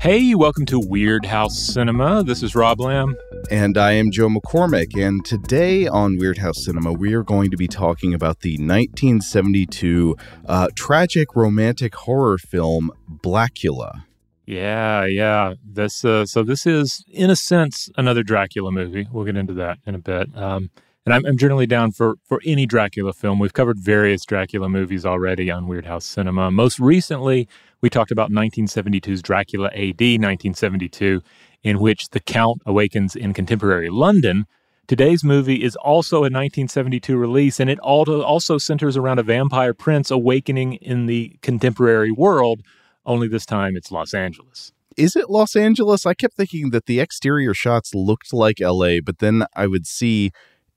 Hey, welcome to Weirdhouse Cinema. This is Rob Lamb. And I am Joe McCormick. And today on Weirdhouse Cinema, we are going to be talking about the 1972 uh, tragic romantic horror film Blacula. Yeah, yeah. This uh, so this is, in a sense, another Dracula movie. We'll get into that in a bit. Um, and I'm, I'm, generally down for for any Dracula film. We've covered various Dracula movies already on Weirdhouse Cinema. Most recently, we talked about 1972's Dracula AD 1972, in which the Count awakens in contemporary London. Today's movie is also a 1972 release, and it also centers around a vampire prince awakening in the contemporary world, only this time it's Los Angeles. Is it Los Angeles? I kept thinking that the exterior shots looked like LA, but then I would see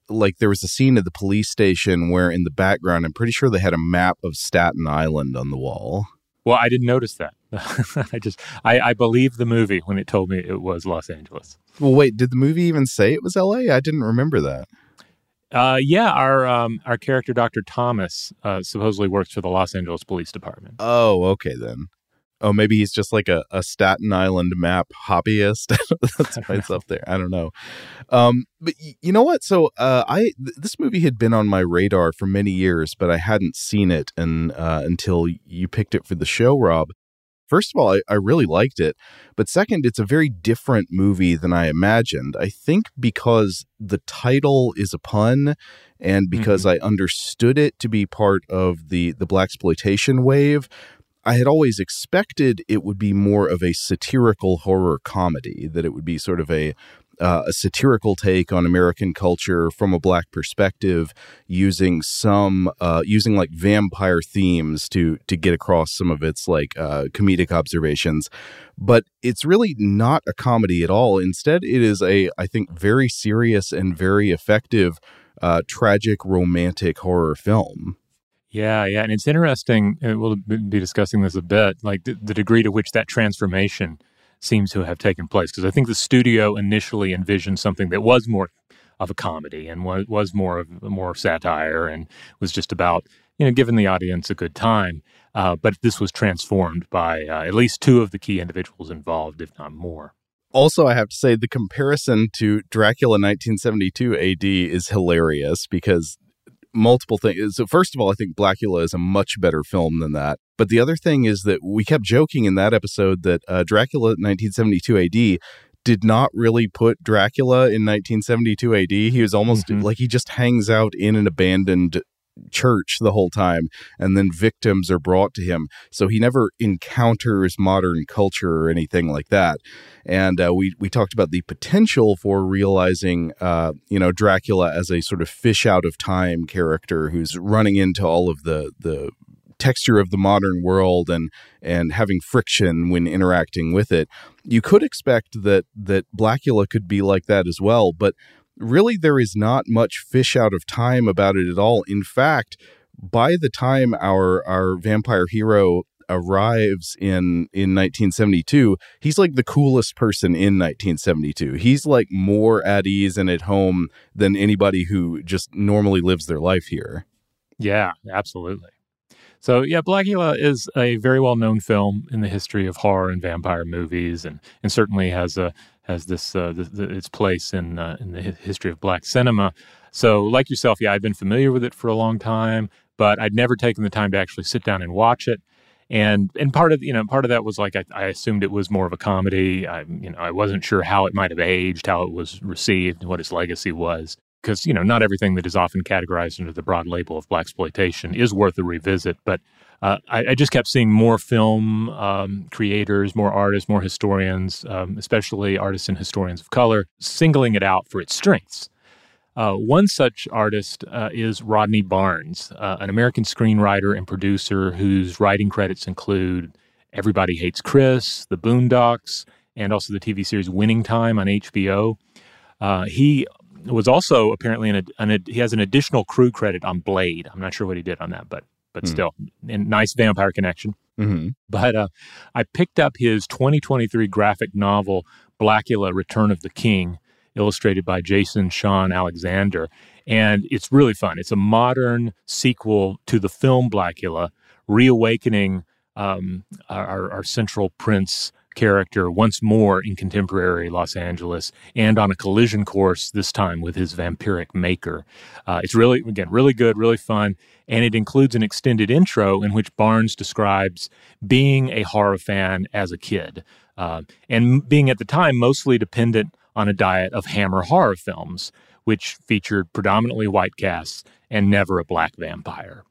like there was a scene at the police station where in the background I'm pretty sure they had a map of Staten Island on the wall. Well, I didn't notice that. I just I, I believed the movie when it told me it was Los Angeles. Well, wait, did the movie even say it was L.A.? I didn't remember that. Uh, yeah, our um, our character Dr. Thomas uh, supposedly works for the Los Angeles Police Department. Oh, okay then. Oh, maybe he's just like a, a Staten Island map hobbyist. That's why it's up there. I don't know. Um, but y- you know what? So uh, I th- this movie had been on my radar for many years, but I hadn't seen it and uh, until you picked it for the show, Rob. First of all, I, I really liked it. But second, it's a very different movie than I imagined. I think because the title is a pun and because mm-hmm. I understood it to be part of the the blaxploitation wave, I had always expected it would be more of a satirical horror comedy, that it would be sort of a uh, a satirical take on American culture from a black perspective, using some uh, using like vampire themes to to get across some of its like uh, comedic observations. But it's really not a comedy at all. Instead, it is a I think very serious and very effective uh, tragic romantic horror film. Yeah, yeah, and it's interesting. We'll be discussing this a bit, like the, the degree to which that transformation seems to have taken place. Because I think the studio initially envisioned something that was more of a comedy and was was more of more satire and was just about you know giving the audience a good time. Uh, but this was transformed by uh, at least two of the key individuals involved, if not more. Also, I have to say the comparison to Dracula 1972 AD is hilarious because multiple things. So first of all, I think Blacula is a much better film than that. But the other thing is that we kept joking in that episode that uh, Dracula 1972 AD did not really put Dracula in 1972 AD. He was almost mm-hmm. like he just hangs out in an abandoned church the whole time and then victims are brought to him so he never encounters modern culture or anything like that and uh, we we talked about the potential for realizing uh, you know Dracula as a sort of fish out of time character who's running into all of the the texture of the modern world and and having friction when interacting with it. You could expect that that Blacula could be like that as well, but really there is not much fish out of time about it at all. In fact, by the time our our vampire hero arrives in in 1972 he's like the coolest person in 1972 he's like more at ease and at home than anybody who just normally lives their life here. Yeah absolutely. So yeah Blacula is a very well known film in the history of horror and vampire movies and and certainly has a has this, uh, its place in uh, in the history of black cinema so like yourself yeah i'd been familiar with it for a long time but I'd never taken the time to actually sit down and watch it. And and part of you know part of that was like I, I assumed it was more of a comedy. I you know I wasn't sure how it might have aged, how it was received, what its legacy was. Because you know not everything that is often categorized under the broad label of blaxploitation is worth a revisit. But uh, I, I, just kept seeing more film um, creators, more artists, more historians, um, especially artists and historians of color, singling it out for its strengths. Uh, one such artist uh, is Rodney Barnes, uh, an American screenwriter and producer whose writing credits include Everybody Hates Chris, The Boondocks, and also the TV series Winning Time on HBO. Uh, he was also apparently in a, an, he has an additional crew credit on Blade. I'm not sure what he did on that, but but mm. still, nice vampire connection. Mm-hmm. But uh, I picked up his 2023 graphic novel Blacula: Return of the King illustrated by Jason Shawn Alexander. And it's really fun. It's a modern sequel to the film Blacula, reawakening um, our, our central prince character once more in contemporary Los Angeles and on a collision course this time with his vampiric maker. Uh, it's really, again, really good, really fun. And it includes an extended intro in which Barnes describes being a horror fan as a kid uh, and being at the time mostly dependent on a diet of Hammer horror films, which featured predominantly white casts and never a black vampire.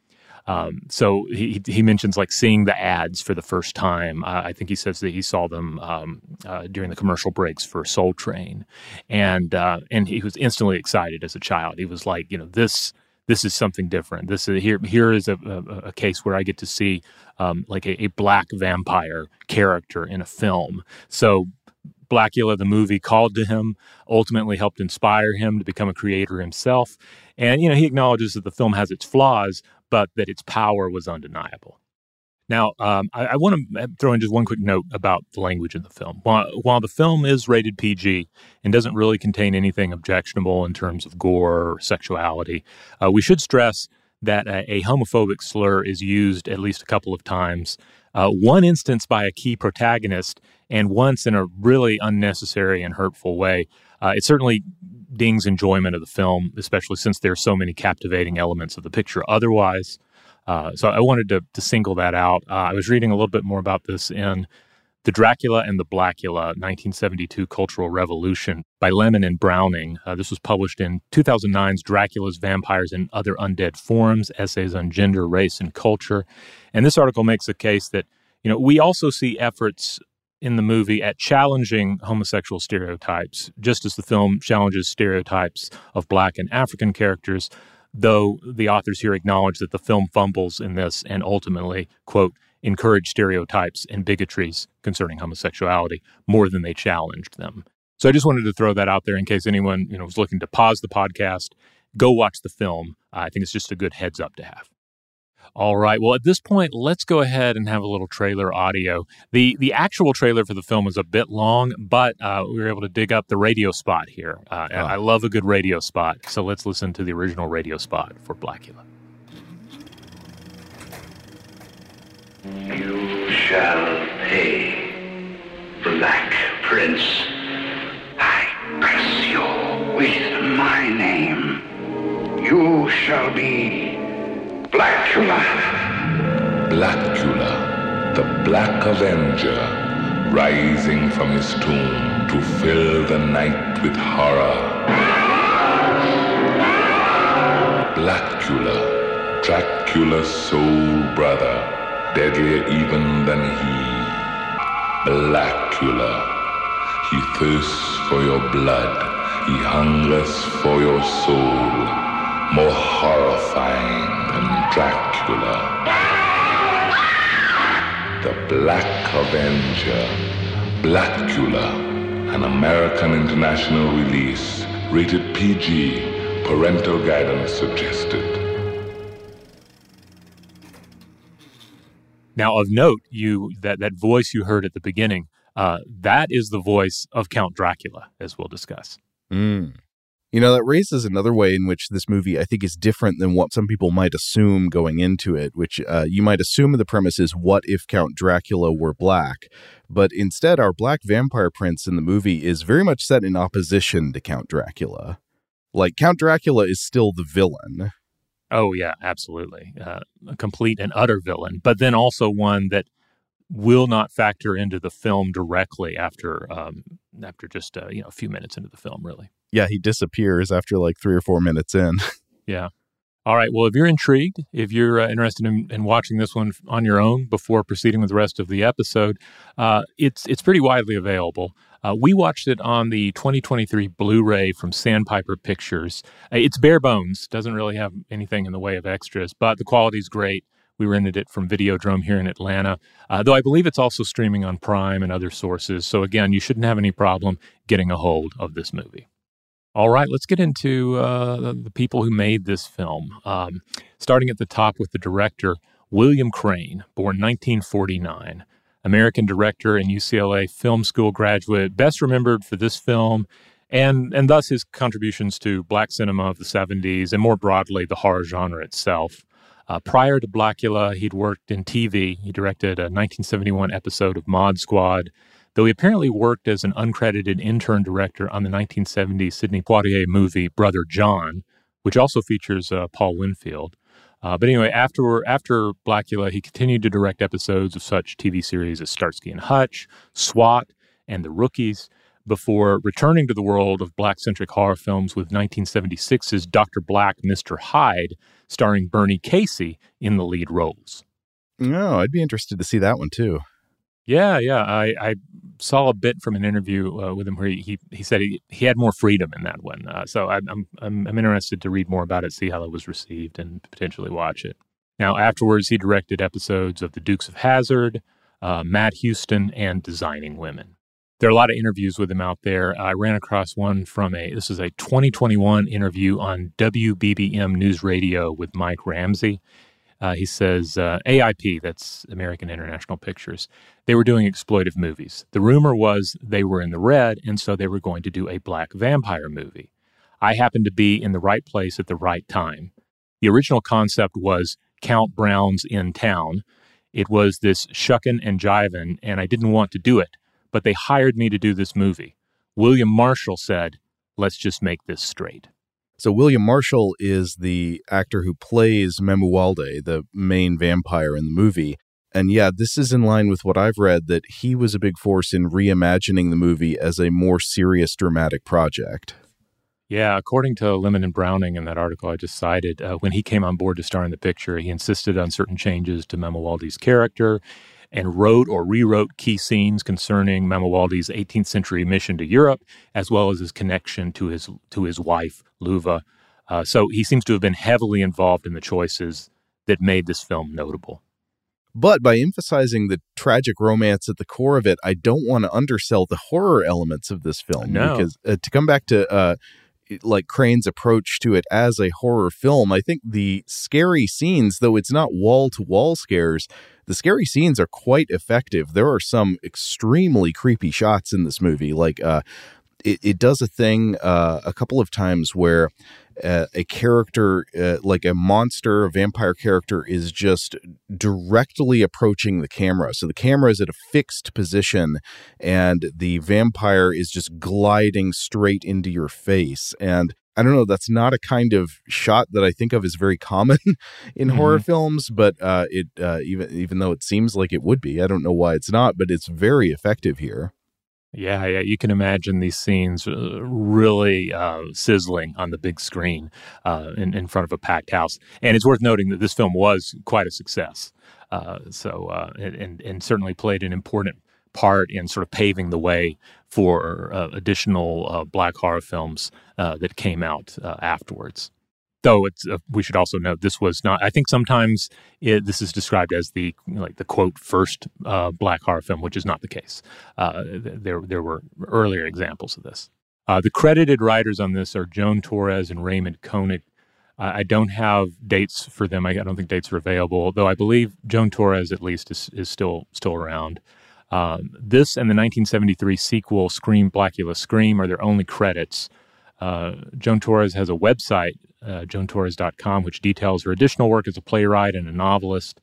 Um, so he he mentions like seeing the ads for the first time. Uh, I think he says that he saw them um, uh, during the commercial breaks for Soul Train, and uh, and he was instantly excited as a child. He was like, you know, this this is something different. This is here here is a, a, a case where I get to see um, like a, a black vampire character in a film. So Blacula, the movie, called to him, ultimately helped inspire him to become a creator himself. And, you know, he acknowledges that the film has its flaws, but that its power was undeniable. Now, um, I, I want to throw in just one quick note about the language in the film. While, while, the film is rated PG and doesn't really contain anything objectionable in terms of gore or sexuality, uh, we should stress that a, a, homophobic slur is used at least a couple of times. Uh, one instance by a key protagonist and once in a really unnecessary and hurtful way. Uh, it certainly dings enjoyment of the film, especially since there are so many captivating elements of the picture otherwise. Uh, so I wanted to, to single that out. Uh, I was reading a little bit more about this in The Dracula and the Blacula 1972 Cultural Revolution by Lemon and Browning. Uh, this was published in 2009's Dracula's Vampires and Other Undead Forms Essays on Gender, Race, and Culture. And this article makes a case that you know, we also see efforts in the movie at challenging homosexual stereotypes, just as the film challenges stereotypes of black and African characters, though the authors here acknowledge that the film fumbles in this and ultimately, quote, encourage stereotypes and bigotries concerning homosexuality more than they challenged them. So I just wanted to throw that out there in case anyone, you know, was looking to pause the podcast, go watch the film. I think it's just a good heads up to have. All right. Well, at this point, let's go ahead and have a little trailer audio. the The actual trailer for the film is a bit long, but uh, we were able to dig up the radio spot here. Uh, oh. I love a good radio spot, so let's listen to the original radio spot for Blacula. You shall pay, Black Prince. I curse you with my name. You shall be Blacula. Blacula, the Black Avenger, rising from his tomb to fill the night with horror. Blacula, Dracula's soul brother, deadlier even than he. Blacula, he thirsts for your blood, he hungers for your soul, more horrifying than Dracula. The Black Avenger, Blacula, an American international release, rated PG, parental guidance suggested. Now, of note, you that that voice you heard at the beginning, uh, that is the voice of Count Dracula, as we'll discuss. Mm. You know, that raises another way in which this movie, I think, is different than what some people might assume going into it, which uh, you might assume the premise is what if Count Dracula were black? But instead, our black vampire prince in the movie is very much set in opposition to Count Dracula. Like, Count Dracula is still the villain. Oh, yeah, absolutely. Uh, a complete and utter villain, but then also one that will not factor into the film directly after um, after just uh, you know a few minutes into the film really yeah he disappears after like three or four minutes in yeah all right well if you're intrigued if you're uh, interested in, in, watching this one on your own before proceeding with the rest of the episode uh, it's it's pretty widely available uh, we watched it on the 2023 Blu-ray from Sandpiper Pictures. Uh, it's bare bones; doesn't really have anything in the way of extras, but the quality's great. We rented it from Videodrome here in Atlanta, uh, though I believe it's also streaming on Prime and other sources. So, again, you shouldn't have any problem getting a hold of this movie. All right, let's get into uh, the people who made this film. Um, starting at the top with the director, William Crain, born 1949. American director and UCLA film school graduate, best remembered for this film and, and thus his contributions to black cinema of the 70s and more broadly the horror genre itself. Uh, prior to Blacula, he'd worked in TV. He directed a 1971 episode of Mod Squad, though he apparently worked as an uncredited intern director on the 1970 Sidney Poitier movie Brother John, which also features uh, Paul Winfield. Uh, but anyway, after after Blacula, he continued to direct episodes of such TV series as Starsky and Hutch, SWAT, and The Rookies before returning to the world of black centric horror films with 1976's Dr. Black, Mr. Hyde, starring Bernie Casey in the lead roles. No, oh, I'd be interested to see that one too. Yeah, yeah. I, I saw a bit from an interview uh, with him where he, he, said he, he had more freedom in that one. Uh, so I, I'm, I'm, I'm interested to read more about it, see how it was received, and potentially watch it. Now, afterwards, he directed episodes of The Dukes of Hazzard, uh, Matt Houston, and Designing Women there are a lot of interviews with him out there. I ran across one from a this is a 2021 interview on WBBM News Radio with Mike Ramsey. Uh, he says uh, AIP, that's American International Pictures, they were doing exploitive movies. The rumor was they were in the red, and so they were going to do a black vampire movie. I happened to be in the right place at the right time. The original concept was Count Brown's in town. It was this shuckin' and jivin', and I didn't want to do it but they hired me to do this movie. William Marshall said, let's just make this straight. So William Marshall is the actor who plays Mamuwalde, the main vampire in the movie. And yeah, this is in line with what I've read that he was a big force in reimagining the movie as a more serious dramatic project. Yeah, according to Lemon and Browning in that article I just cited, uh, when he came on board to star in the picture, he insisted on certain changes to Mamuwalde's character and wrote or rewrote key scenes concerning Mamuwalde's 18th century mission to Europe, as well as his connection to his to his wife Luva. Uh, so he seems to have been heavily involved in the choices that made this film notable. But by emphasizing the tragic romance at the core of it, I don't want to undersell the horror elements of this film. No. Because uh, to come back to uh, like Crain's approach to it as a horror film, I think the scary scenes, though it's not wall to wall scares, the scary scenes are quite effective. There are some extremely creepy shots in this movie. Like, uh, it, it does a thing uh, a couple of times where uh, a character, uh, like a monster, a vampire character, is just directly approaching the camera. So the camera is at a fixed position, and the vampire is just gliding straight into your face. And I don't know. That's not a kind of shot that I think of as very common in mm-hmm. horror films, but uh, it uh, even even though it seems like it would be, I don't know why it's not, but it's very effective here. Yeah, yeah, you can imagine these scenes uh, really uh, sizzling on the big screen uh, in, in front of a packed house. And it's worth noting that this film was quite a success. Uh, so, and, and certainly played an important part in sort of paving the way for uh, additional uh, black horror films uh, that came out uh, afterwards. Though it's, uh, we should also note this was not. I think sometimes it, this is described as the like the quote first uh, black horror film, which is not the case. There there were earlier examples of this. The credited writers on this are Joan Torres and Raymond Koenig. I don't have dates for them. I, I, don't think dates are available, though I believe Joan Torres at least is, is still still around. Um, this and the 1973 sequel Scream Blacula Scream are their only credits. Uh, Joan Torres has a website, uh, joantorres.com, which details her additional work as a playwright and a novelist.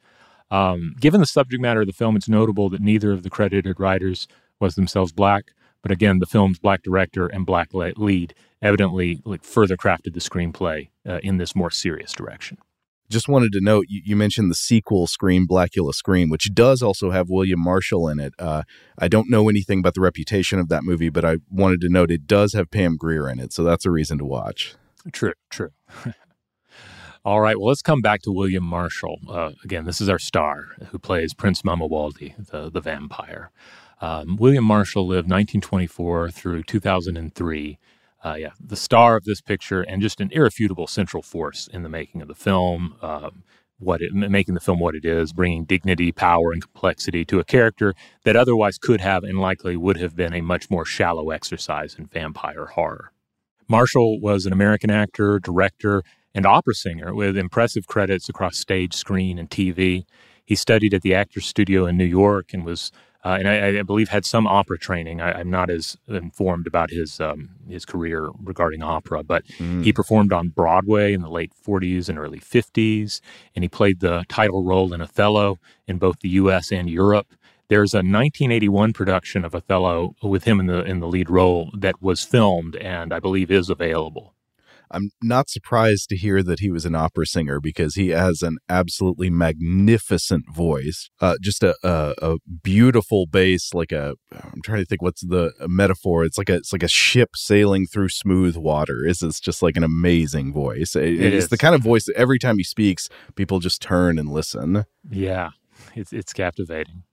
Um, given the subject matter of the film, it's notable that neither of the credited writers was themselves black. But again, the film's black director and black lead evidently like further crafted the screenplay uh, in this more serious direction. Just wanted to note you, you, mentioned the sequel Scream Blacula Scream, which does also have William Marshall in it. Uh, I don't know anything about the reputation of that movie, but I wanted to note it does have Pam Grier in it, so that's a reason to watch. True, true. All right, well, let's come back to William Marshall. Uh, again, this is our star who plays Prince Mamuwalde, the, the vampire. Um, William Marshall lived 1924 through 2003 uh, yeah, the star of this picture and just an irrefutable central force in the making of the film. Um, what it, making the film what it is, bringing dignity, power, and complexity to a character that otherwise could have and likely would have been a much more shallow exercise in vampire horror. Marshall was an American actor, director, and opera singer with impressive credits across stage, screen, and TV. He studied at the Actors Studio in New York and was uh, and I, I, believe had some opera training. I, am not as informed about his um, his career regarding opera, but mm. he performed on Broadway in the late 40s and early 50s, and he played the title role in Othello in both the U.S. and Europe. There's a 1981 production of Othello with him in the in the lead role that was filmed and I believe is available. I'm not surprised to hear that he was an opera singer because he has an absolutely magnificent voice. Uh, just a, a, a beautiful bass, like a I'm trying to think what's the metaphor. It's like a it's like a ship sailing through smooth water. Is it's just like an amazing voice. It, it it's is. the kind of voice that every time he speaks, people just turn and listen. Yeah, it's it's captivating.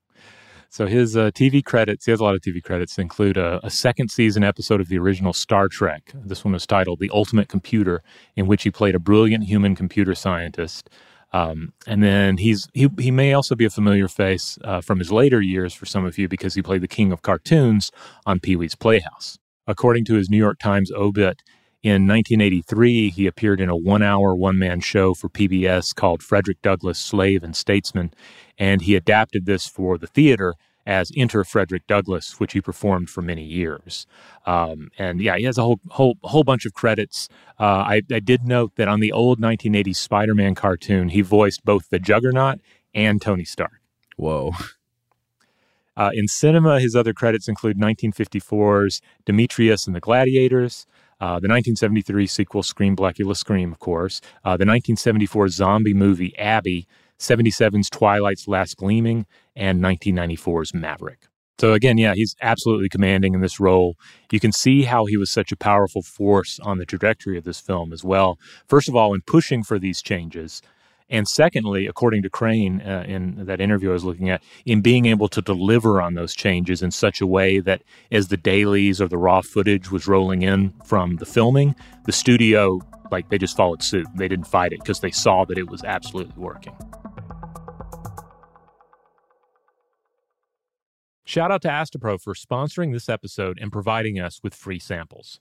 So his uh, TV credits, he has a lot of TV credits, include a, a, second season episode of the original Star Trek. This one was titled The Ultimate Computer, in which he played a brilliant human computer scientist. Um, and then he's he, he may also be a familiar face uh, from his later years for some of you because he played the king of cartoons on Pee Wee's Playhouse. According to his New York Times obit, in 1983, he appeared in a one hour, one man show for PBS called Frederick Douglass, Slave and Statesman, and he adapted this for the theater as Enter Frederick Douglass, which he performed for many years. Um, and yeah, he has a whole whole whole bunch of credits. Uh, I, I, did note that on the old 1980s Spider-Man cartoon, he voiced both the Juggernaut and Tony Stark. Whoa. Uh, in cinema, his other credits include 1954's Demetrius and the Gladiators, uh, the 1973 sequel Scream Blacula Scream, of course, uh, the 1974 zombie movie Abby, 77's Twilight's Last Gleaming, and 1994's Maverick. So again, yeah, he's absolutely commanding in this role. You can see how he was such a powerful force on the trajectory of this film as well. First of all, in pushing for these changes, and secondly, according to Crain uh, in that interview I was looking at, in being able to deliver on those changes in such a way that as the dailies or the raw footage was rolling in from the filming, the studio like they just followed suit. They didn't fight it because they saw that it was absolutely working. Shout out to Astepro for sponsoring this episode and providing us with free samples.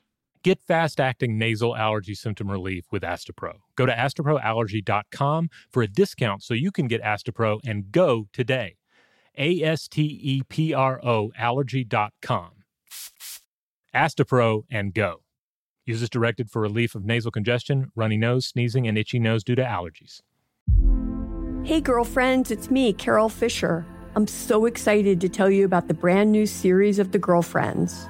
Get fast acting nasal allergy symptom relief with Astepro. Go to asteproallergy.com for a discount so you can get Astepro and go today. A S T E P R O allergy.com. Astepro and go. Use directed for relief of nasal congestion, runny nose, sneezing, and itchy nose due to allergies. Hey, girlfriends, it's me, Carol Fisher. I'm so excited to tell you about the brand new series of The Girlfriends.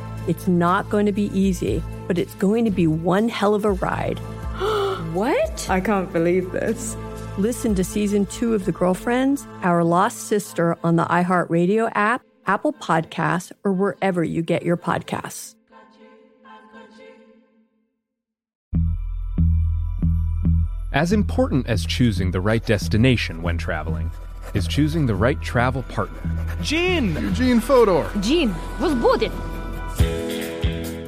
It's not going to be easy, but it's going to be one hell of a ride. what? I can't believe this. Listen to season two of The Girlfriends, Our Lost Sister on the iHeartRadio app, Apple Podcasts, or wherever you get your podcasts. As important as choosing the right destination when traveling is choosing the right travel partner. Gene! Eugene Fodor. Gene, was Budin.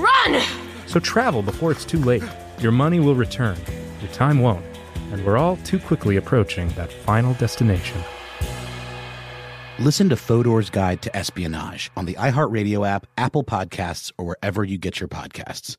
Run! So travel before it's too late. Your money will return, your time won't, and we're all too quickly approaching that final destination. Listen to Fodor's Guide to Espionage on the iHeartRadio app, Apple Podcasts, or wherever you get your podcasts.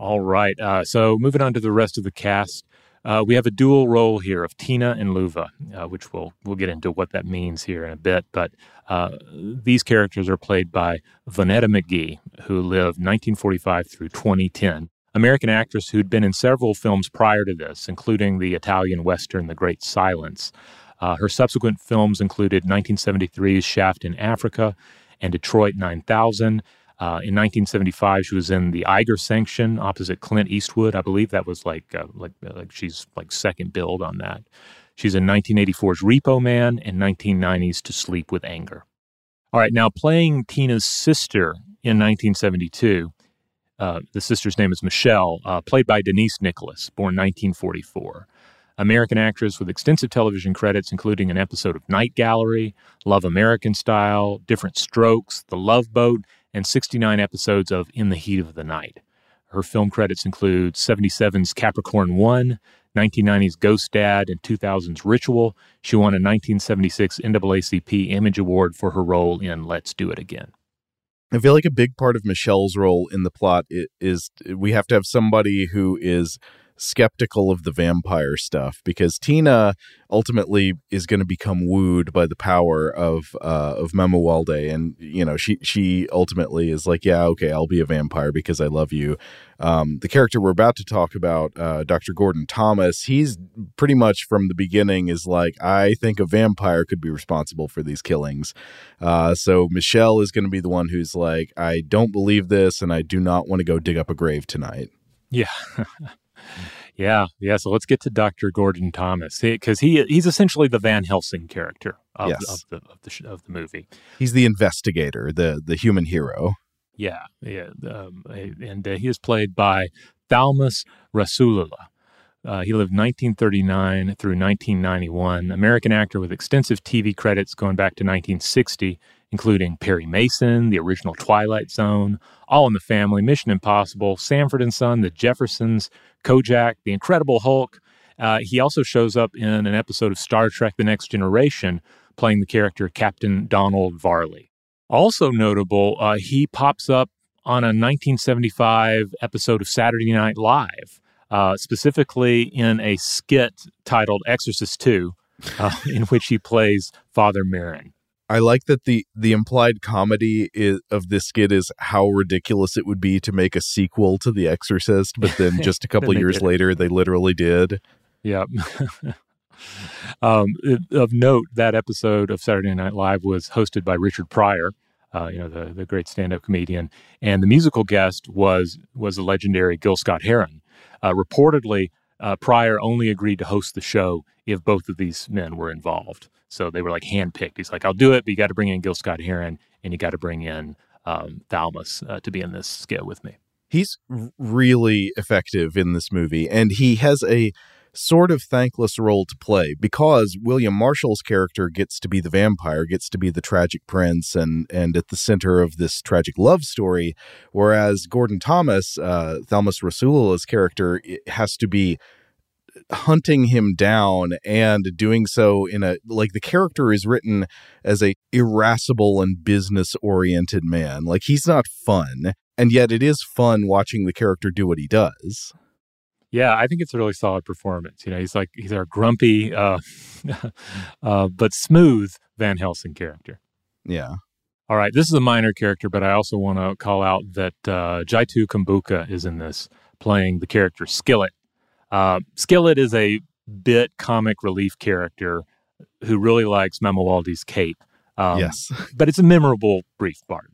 All right. Uh, so moving on to the rest of the cast, uh, we have a dual role here of Tina and Luva, uh, which we'll we'll get into what that means here in a bit. But uh, these characters are played by Vonetta McGee, who lived 1945 through 2010. American actress who'd been in several films prior to this, including the Italian Western The Great Silence. Uh, her subsequent films included 1973's Shaft in Africa and Detroit 9000. Uh, in 1975, she was in the Eiger Sanction opposite Clint Eastwood. I believe that was like uh, like like she's like second billed on that. She's in 1984's Repo Man and 1990's To Sleep with Anger. All right, now playing Tina's sister in 1972 uh, the sister's name is Michelle, uh, played by Denise Nicholas, born 1944. American actress with extensive television credits, including an episode of Night Gallery, Love American Style, Diff'rent Strokes, The Love Boat, and 69 episodes of In the Heat of the Night. Her film credits include 77's Capricorn 1, 1990's Ghost Dad, and 2000's Ritual. She won a 1976 NAACP Image Award for her role in Let's Do It Again. I feel like a big part of Michelle's role in the plot is we have to have somebody who is skeptical of the vampire stuff because Tina ultimately is going to become wooed by the power of uh, of Mamuwalde, and you know she she ultimately is like, yeah, okay, I'll be a vampire because I love you. Um, the character we're about to talk about, uh, Dr. Gordon Thomas, he's pretty much from the beginning is like, I think a vampire could be responsible for these killings. Uh, so Michelle is going to be the one who's like, I don't believe this, and I do not want to go dig up a grave tonight. Yeah. Yeah, yeah. So let's get to Dr. Gordon Thomas because he, he, he's essentially the Van Helsing character of, yes. of the of the of the movie. He's the investigator, the the human hero. Yeah, yeah. Um, and uh, he is played by Thalmus Rasulala. Uh, he lived 1939 through 1991. American actor with extensive TV credits going back to 1960, including Perry Mason, the original Twilight Zone, All in the Family, Mission Impossible, Sanford and Son, The Jeffersons, Kojak, The Incredible Hulk. Uh, he also shows up in an episode of Star Trek The Next Generation, playing the character Captain Donald Varley. Also notable, uh, he pops up on a 1975 episode of Saturday Night Live uh, specifically in a skit titled Exorcist II, uh, in which he plays Father Merrin. I like that the the implied comedy is, of this skit is how ridiculous it would be to make a sequel to The Exorcist, but then just a couple years did. later they literally did. Yep. um, of note, that episode of Saturday Night Live was hosted by Richard Pryor, uh, you know, the, the great stand-up comedian, and the musical guest was was the legendary Gil Scott Heron. Uh, reportedly, uh, Pryor only agreed to host the show if both of these men were involved. So they were like handpicked. He's like, "I'll do it, but you got to bring in Gil Scott Heron, and you got to bring in um, Thalmus uh, to be in this skit with me." He's really effective in this movie, and he has a sort of thankless role to play because William Marshall's character gets to be the vampire, gets to be the tragic prince, and and at the center of this tragic love story, whereas Gordon Thomas, uh, Thalmus character, has to be hunting him down and doing so in a like the character is written as a irascible and business oriented man. Like he's not fun and yet it is fun watching the character do what he does yeah, I think it's a really solid performance. You know, he's like he's our grumpy, uh, uh, but smooth Van Helsing character. Yeah. All right, this is a minor character, but I also want to call out that uh, Ji-Tu Cumbuka is in this, playing the character Skillet. Uh, Skillet is a bit comic relief character who really likes Mamuwalde's cape. Um, yes, but it's a memorable brief part.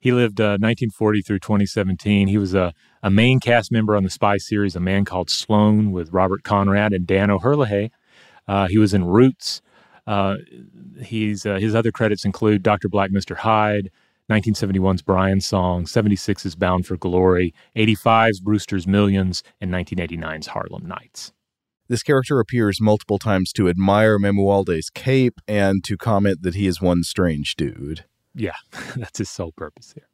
He lived uh, 1940 through 2017. He was a, a main cast member on the spy series A Man Called Sloan with Robert Conrad and Dan O'Herlihy. Uh, he was in Roots. Uh, he's uh, his other credits include Dr. Black, Mr. Hyde, 1971's Brian Song, 76's Bound for Glory, 85's Brewster's Millions, and 1989's Harlem Nights. This character appears multiple times to admire Mamuwalde's cape and to comment that he is one strange dude. Yeah, that's his sole purpose here.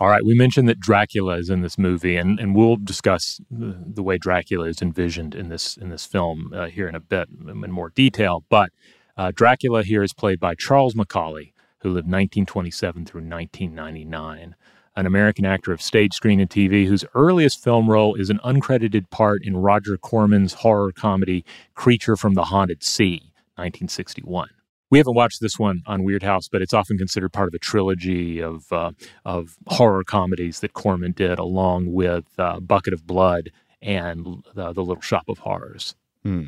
All right, we mentioned that Dracula is in this movie, and, and we'll discuss the, the way Dracula is envisioned in this in this film uh, here in a bit in more detail. But uh, Dracula here is played by Charles Macaulay, who lived 1927 through 1999, an American actor of stage, screen, and TV whose earliest film role is an uncredited part in Roger Corman's horror comedy Creature from the Haunted Sea, 1961 we haven't watched this one on Weirdhouse, but it's often considered part of a trilogy of uh, of horror comedies that Corman did, along with uh, Bucket of Blood and the, the Little Shop of Horrors. Hmm.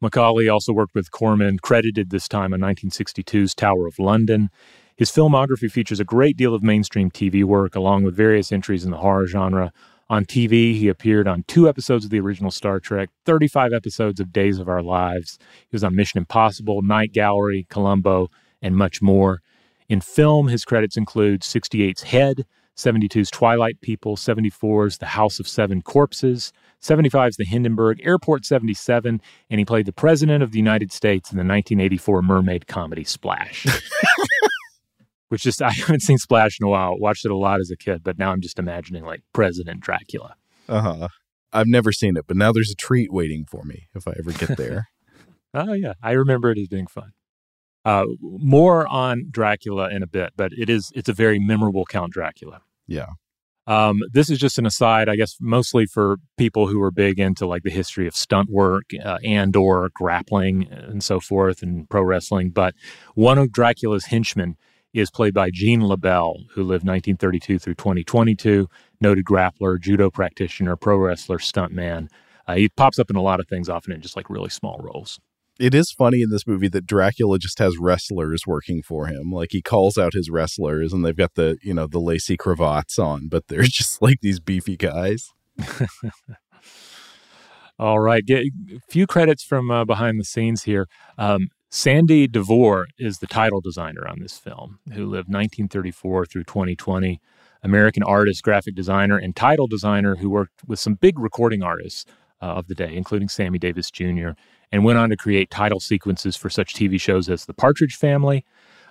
Macaulay also worked with Corman, credited this time on 1962's Tower of London. His filmography features a great deal of mainstream TV work, along with various entries in the horror genre. On TV, he appeared on two episodes of the original Star Trek, 35 episodes of Days of Our Lives. He was on Mission Impossible, Night Gallery, Columbo, and much more. In film, his credits include 68's Head, 72's Twilight People, 74's The House of Seven Corpses, 75's The Hindenburg, Airport 77, and he played the President of the United States in the 1984 mermaid comedy Splash. which just I haven't seen Splash in a while. Watched it a lot as a kid, but now I'm just imagining like President Dracula. Uh huh. I've never seen it, but now there's a treat waiting for me if I ever get there. oh yeah, I remember it as being fun. Uh, more on Dracula in a bit, but it is it's a very memorable Count Dracula. Yeah. Um, this is just an aside, I guess, mostly for people who are big into like the history of stunt work uh, and or grappling and so forth and pro wrestling. But one of Dracula's henchmen is played by Gene LeBell, who lived 1932 through 2022, noted grappler, judo practitioner, pro wrestler, stuntman. Uh, he pops up in a lot of things, often in just like really small roles. It is funny in this movie that Dracula just has wrestlers working for him. Like he calls out his wrestlers, and they've got the you know the lacy cravats on, but they're just like these beefy guys. All right, get a few credits from uh, behind the scenes here. Um, Sandy Dvore is the title designer on this film, who lived 1934 through 2020. American artist, graphic designer, and title designer who worked with some big recording artists uh, of the day, including Sammy Davis Jr., and went on to create title sequences for such TV shows as The Partridge Family.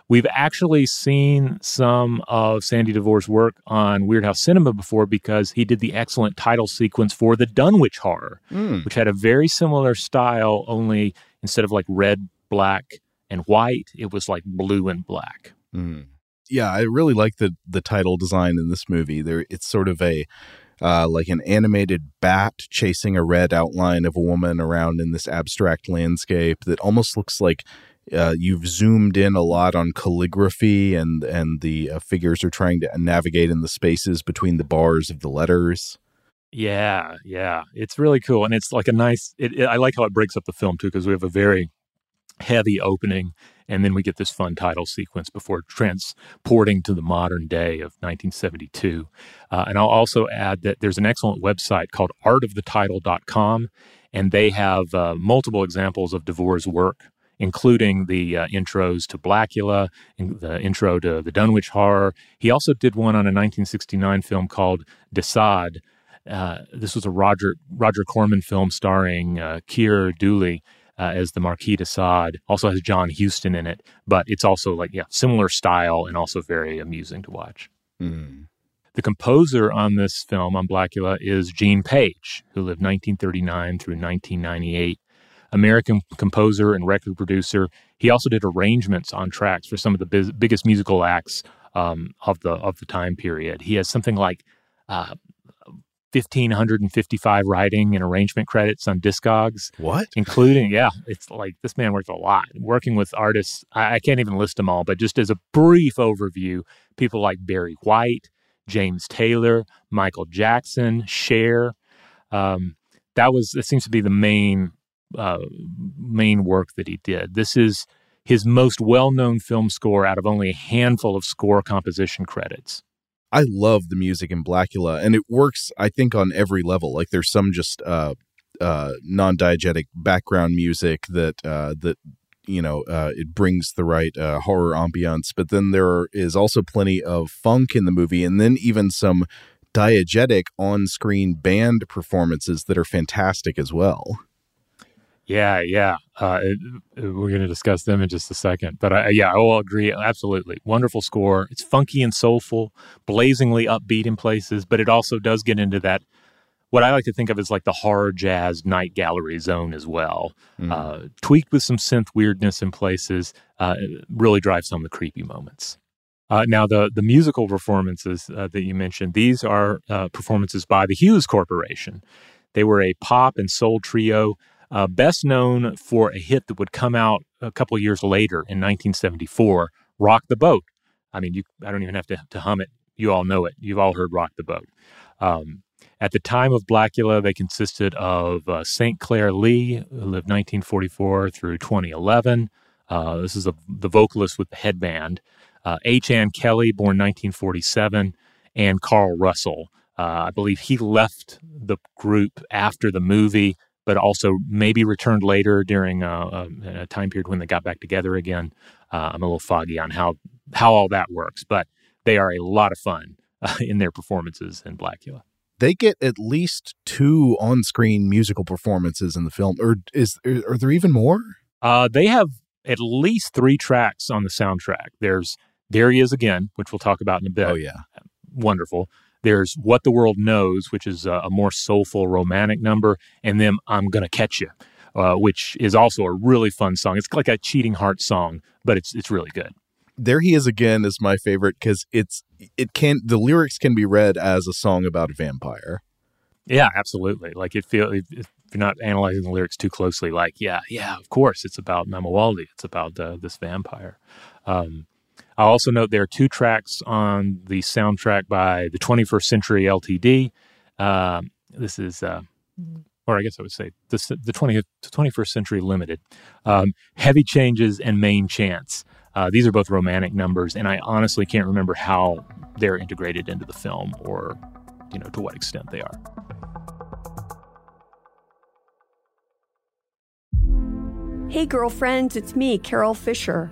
We've actually seen some of Sandy Dvore's work on Weirdhouse Cinema before because he did the excellent title sequence for The Dunwich Horror, mm. which had a very similar style, only instead of like red, black, and white, it was like blue and black. Mm. Yeah, I really like the the title design in this movie. There, it's sort of a uh, like an animated bat chasing a red outline of a woman around in this abstract landscape that almost looks like uh, you've zoomed in a lot on calligraphy and and the uh, figures are trying to navigate in the spaces between the bars of the letters. Yeah, yeah, it's really cool, and it's like a nice. It, it, I like how it breaks up the film too, because we have a very heavy opening, and then we get this fun title sequence before transporting to the modern day of 1972. Uh, and I'll also add that there's an excellent website called artofthetitle.com, and they have uh, multiple examples of Dvore's work including the uh, intros to Blacula, the intro to the Dunwich Horror. He also did one on a 1969 film called De Sade. Uh, this was a Roger Roger Corman film starring uh, Keir Dullea uh, as the Marquis de Sade. Also has John Huston in it, but it's also like yeah, similar style and also very amusing to watch. Mm. The composer on this film on Blacula, is Gene Page, who lived 1939 through 1998. American composer and record producer. He also did arrangements on tracks for some of the biz- biggest musical acts um, of the of the time period. He has something like uh, 1555 writing and arrangement credits on Discogs. What? Including, yeah, it's like this man worked a lot working with artists. I, I, can't even list them all, but just as a brief overview, people like Barry White, James Taylor, Michael Jackson, Cher. Um, that was, it seems to be the main, uh, main work that he did. This is his most well known film score out of only a handful of score composition credits. I love the music in Blacula, and it works. I think on every level. Like there's some just uh, uh, non-diegetic background music that uh, that you know uh, it brings the right uh, horror ambiance, but then there is also plenty of funk in the movie, and then even some diegetic on-screen band performances that are fantastic as well. Yeah, yeah. Uh, it, it, we're going to discuss them in just a second. But I, yeah, I will agree. Absolutely. Wonderful score. It's funky and soulful, blazingly upbeat in places, but it also does get into that, what I like to think of as like the horror jazz night gallery zone as well. Mm. Uh, tweaked with some synth weirdness in places, uh, really drives some of the creepy moments. Uh, now, the the musical performances uh, that you mentioned, these are uh, performances by the Hues Corporation. They were a pop and soul trio uh, best known for a hit that would come out a couple years later in 1974, Rock the Boat. I mean, you, I don't even have to, to hum it. You all know it. You've all heard Rock the Boat. Um, at the time of Blacula, they consisted of uh, St. Clair Lee, who lived 1944 through 2011. Uh, this is a, the vocalist with the headband. Uh, H. Ann Kelly, born 1947, and Karl Russell. Uh, I believe he left the group after the movie but also maybe returned later during a, uh, a, a time period when they got back together again. Uh, I'm a little foggy on how how all that works, but they are a lot of fun uh, in their performances in Blacula. They get at least two on-screen musical performances in the film, or is are there even more? Uh, they have at least three tracks on the soundtrack. There's "There He Is Again," which we'll talk about in a bit. Oh yeah, wonderful. There's What the World Knows, which is a, a more soulful romantic number, and then I'm Gonna Catch You, uh, which is also a really fun song. It's like a cheating heart song, but it's it's really good. There he is again is my favorite because it's it can the lyrics can be read as a song about a vampire. Yeah, absolutely. Like it feel if you're not analyzing the lyrics too closely, like yeah, yeah, of course, it's about Mamuwalde. It's about uh, this vampire. Um, I'll also note there are two tracks on the soundtrack by the 21st Century LTD. Um, this is, uh, or I guess I would say the 20th, 21st Century Limited. Um, Heavy Changes and Main Chance. Uh, these are both romantic numbers, and I honestly can't remember how they're integrated into the film or, you know, to what extent they are. Hey, girlfriends, it's me, Carol Fisher.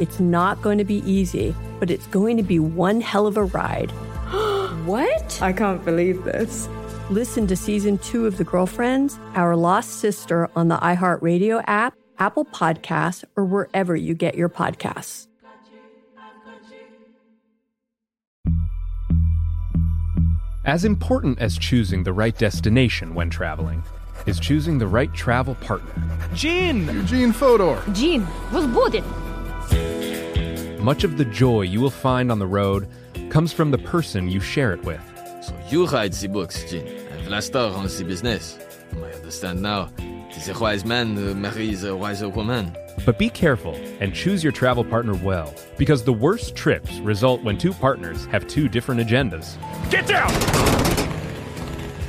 It's not going to be easy, but it's going to be one hell of a ride. what? I can't believe this. Listen to season two of The Girlfriends, Our Lost Sister on the iHeartRadio app, Apple Podcasts, or wherever you get your podcasts. As important as choosing the right destination when traveling is choosing the right travel partner. Gene! Eugene Fodor! Gene, was booted! Much of the joy you will find on the road comes from the person you share it with. So you write the books, Gene, and Vlasta runs the business. I understand now. Tis a wise man uh, marries a wiser woman. But be careful and choose your travel partner well, because the worst trips result when two partners have two different agendas. Get down!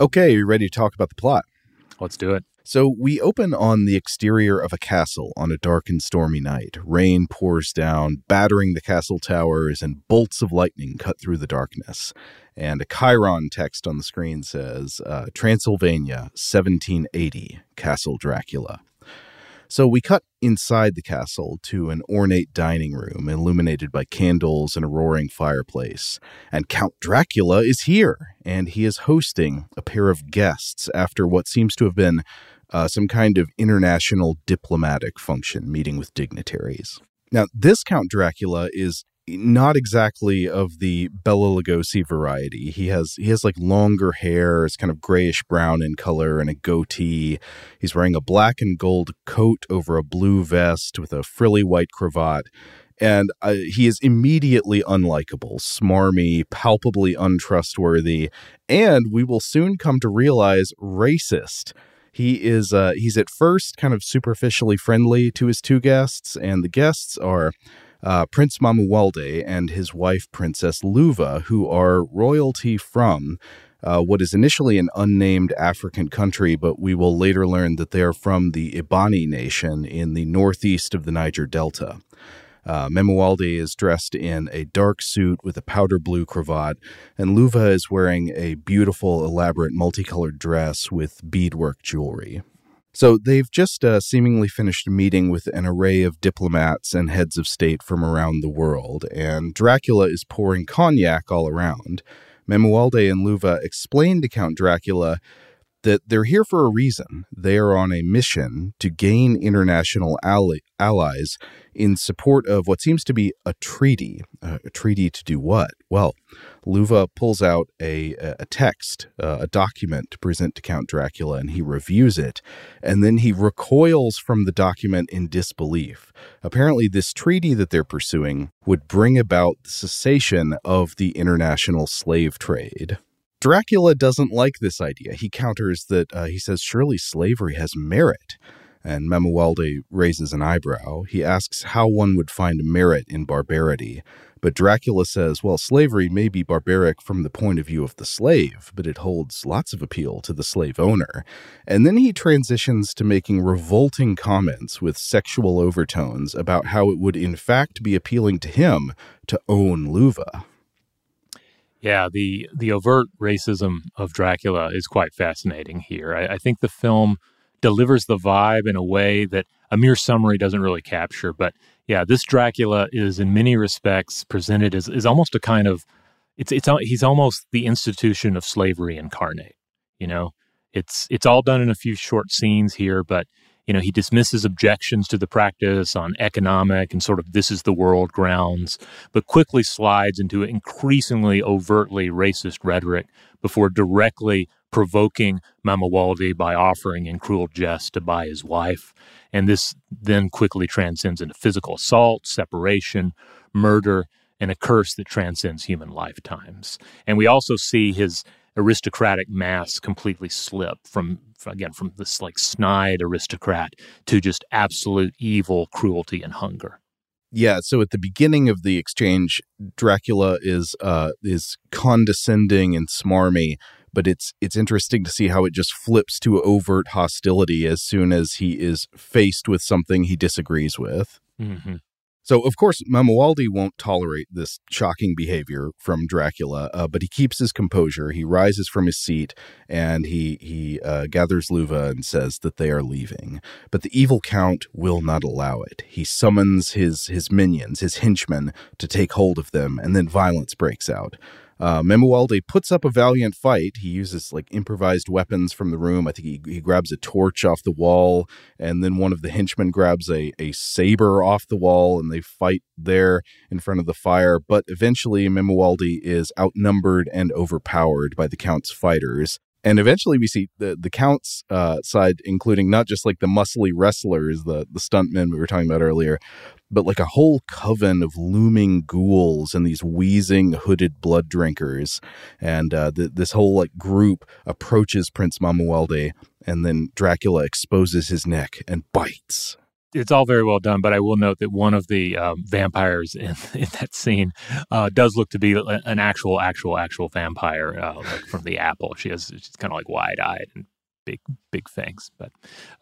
Okay, you ready to talk about the plot? Let's do it. So we open on the exterior of a castle on a dark and stormy night. Rain pours down, battering the castle towers, and bolts of lightning cut through the darkness. And a Chiron text on the screen says uh, Transylvania, 1780, Castle Dracula. So we cut inside the castle to an ornate dining room illuminated by candles and a roaring fireplace. And Count Dracula is here, and he is hosting a pair of guests after what seems to have been uh, some kind of international diplomatic function, meeting with dignitaries. Now, this Count Dracula is not exactly of the Bela Lugosi variety. He has he has like longer hair, it's kind of grayish brown in color, and a goatee. He's wearing a black and gold coat over a blue vest with a frilly white cravat. And uh, he is immediately unlikable, smarmy, palpably untrustworthy, and we will soon come to realize racist. He is uh, he's at first kind of superficially friendly to his two guests, and the guests are uh, Prince Mamuwalde and his wife, Princess Luva, who are royalty from uh, what is initially an unnamed African country, but we will later learn that they are from the Ibani nation in the northeast of the Niger Delta. Uh, Mamuwalde is dressed in a dark suit with a powder blue cravat, and Luva is wearing a beautiful, elaborate, multicolored dress with beadwork jewelry. So they've just uh, seemingly finished a meeting with an array of diplomats and heads of state from around the world, and Dracula is pouring cognac all around. Mamuwalde and Luva explain to Count Dracula that they're here for a reason. They are on a mission to gain international ally- allies in support of what seems to be a treaty. Uh, a treaty to do what? Well, Luva pulls out a, a text, uh, a document to present to Count Dracula, and he reviews it, and then he recoils from the document in disbelief. Apparently, this treaty that they're pursuing would bring about the cessation of the international slave trade. Dracula doesn't like this idea. He counters that uh, he says, surely slavery has merit. And Mamuwalde raises an eyebrow. He asks how one would find merit in barbarity. But Dracula says, well, slavery may be barbaric from the point of view of the slave, but it holds lots of appeal to the slave owner. And then he transitions to making revolting comments with sexual overtones about how it would, in fact, be appealing to him to own Luva. Yeah, the the overt racism of Dracula is quite fascinating here. I, I, think the film delivers the vibe in a way that a mere summary doesn't really capture. But yeah, this Dracula is in many respects presented as is almost a kind of it's it's he's almost the institution of slavery incarnate. You know, it's it's all done in a few short scenes here, but you know, he dismisses objections to the practice on economic and sort of this is the world grounds, but quickly slides into increasingly overtly racist rhetoric before directly provoking Mamuwalde by offering in cruel jest to buy his wife. And this then quickly transcends into physical assault, separation, murder, and a curse that transcends human lifetimes. And we also see his aristocratic mask completely slip from again from this like snide aristocrat to just absolute evil cruelty and hunger yeah so at the beginning of the exchange dracula is uh is condescending and smarmy but it's it's interesting to see how it just flips to overt hostility as soon as he is faced with something he disagrees with mm-hmm. So, of course, Mamuwalde won't tolerate this shocking behavior from Dracula, uh, but he keeps his composure. He rises from his seat and he he uh, gathers Luva and says that they are leaving. But the evil count will not allow it. He summons his his minions, his henchmen, to take hold of them, and then violence breaks out. Uh, Mamuwalde puts up a valiant fight. He uses like improvised weapons from the room. I think he, he grabs a torch off the wall, and then one of the henchmen grabs a, a saber off the wall, and they fight there in front of the fire. But eventually, Mamuwalde is outnumbered and overpowered by the Count's fighters. And eventually, we see the the Count's uh, side, including not just like the muscly wrestlers, the the stuntmen we were talking about earlier, but like a whole coven of looming ghouls and these wheezing hooded blood drinkers. And uh, the, this whole like group approaches prince mamuwalde and then dracula exposes his neck and bites it's all very well done, but I will note that one of the um, vampires in, in that scene uh, does look to be an actual, actual, actual vampire, uh, like from the apple. She has she's kind of like wide eyed and big, big fangs, but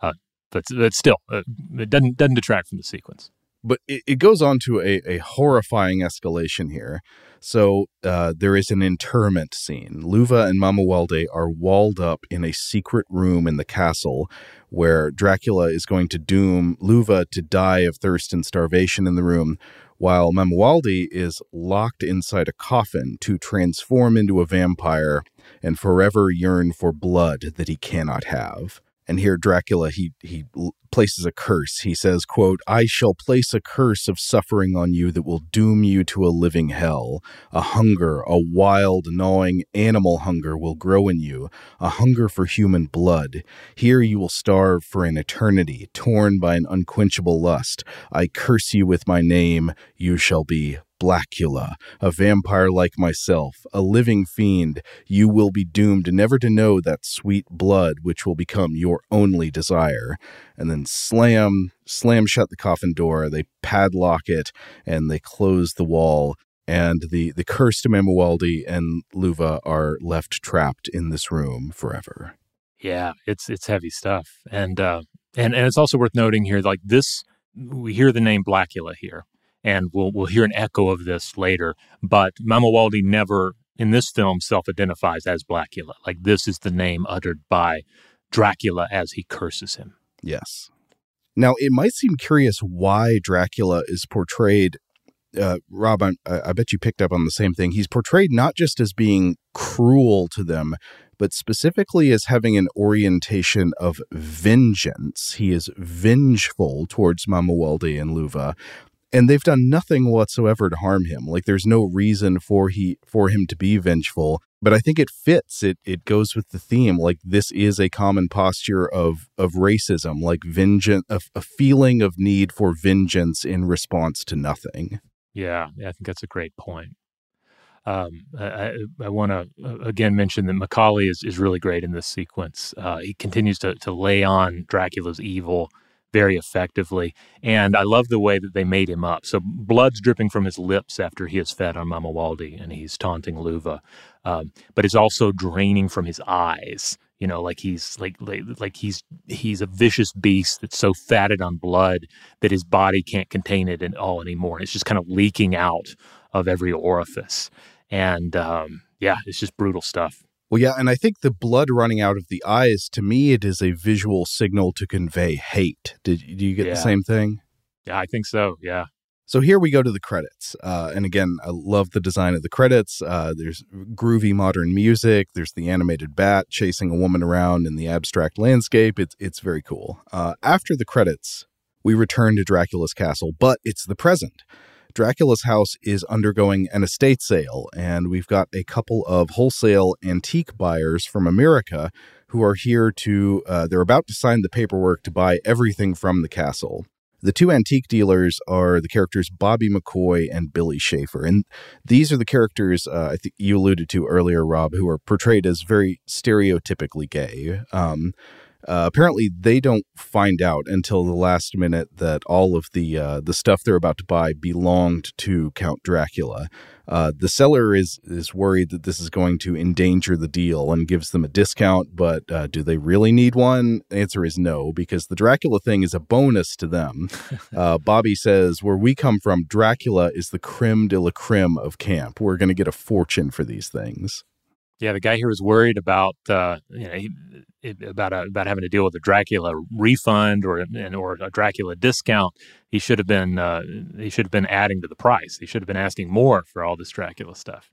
uh, but but still, uh, it doesn't doesn't detract from the sequence but it, it, goes on to a, a horrifying escalation here. So uh, there is an interment scene. Luva and Mamuwalde are walled up in a secret room in the castle where Dracula is going to doom Luva to die of thirst and starvation in the room, while Mamuwalde is locked inside a coffin to transform into a vampire and forever yearn for blood that he cannot have and here dracula he he places a curse. He says quote i shall place a curse of suffering on you that will doom you to a living hell. A hunger a wild gnawing animal hunger will grow in you a hunger for human blood. Here you will starve for an eternity torn by an unquenchable lust. I curse you with my name. You shall be Blacula, a vampire like myself, a living fiend, you will be doomed never to know that sweet blood which will become your only desire. And then slam, slam shut the coffin door, they padlock it, and they close the wall. And the, the cursed Mamuwalde and Luva are left trapped in this room forever. Yeah, it's it's heavy stuff. And uh and, and it's also worth noting here, like this we hear the name Blacula here and we'll we'll hear an echo of this later. But Mamuwalde never in this film self-identifies as Blacula. Like this is the name uttered by Dracula as he curses him. Yes. Now it might seem curious why Dracula is portrayed uh, Rob, I, I bet you picked up on the same thing. He's portrayed not just as being cruel to them, but specifically as having an orientation of vengeance. He is vengeful towards Mamuwalde and Luva, and they've done nothing whatsoever to harm him. Like there's no reason for he for him to be vengeful. But I think it fits. It it goes with the theme. Like this is a common posture of of racism, like vengeance, a, a feeling of need for vengeance in response to nothing. Yeah, I think that's a great point. Um, I, I want to uh, again mention that Macaulay is, is really great in this sequence. Uh, he continues to, to lay on Dracula's evil very effectively. And I love the way that they made him up. So blood's dripping from his lips after he has fed on Mama Mamuwalde and he's taunting Luva. Um, but it's also draining from his eyes. You know, like he's like, like like he's he's a vicious beast that's so fatted on blood that his body can't contain it at all anymore. It's just kind of leaking out of every orifice. And um, yeah, it's just brutal stuff. Well, yeah, and I think the blood running out of the eyes, to me, it is a visual signal to convey hate. Did do you get Yeah. the same thing? Yeah, I think so. Yeah. So here we go to the credits. Uh, and again, I love the design of the credits. Uh, there's groovy modern music. There's the animated bat chasing a woman around in the abstract landscape. It's, it's very cool. Uh, after the credits, we return to Dracula's castle, but it's the present. Dracula's house is undergoing an estate sale, and we've got a couple of wholesale antique buyers from America who are here to, uh, they're about to sign the paperwork to buy everything from the castle. The two antique dealers are the characters Bobby McCoy and Billy Schaefer. And these are the characters uh, I think you alluded to earlier, Rob, who are portrayed as very stereotypically gay. Um, uh, apparently, they don't find out until the last minute that all of the uh, the stuff they're about to buy belonged to Count Dracula. Uh, the seller is is worried that this is going to endanger the deal and gives them a discount. But uh, do they really need one? The answer is no, because the Dracula thing is a bonus to them. Uh, Bobby says, "Where we come from, Dracula is the creme de la creme of camp. We're going to get a fortune for these things." Yeah, the guy here was worried about uh, you know he, about a, about having to deal with a Dracula refund or an, or a Dracula discount. He should have been uh, he should have been adding to the price. He should have been asking more for all this Dracula stuff.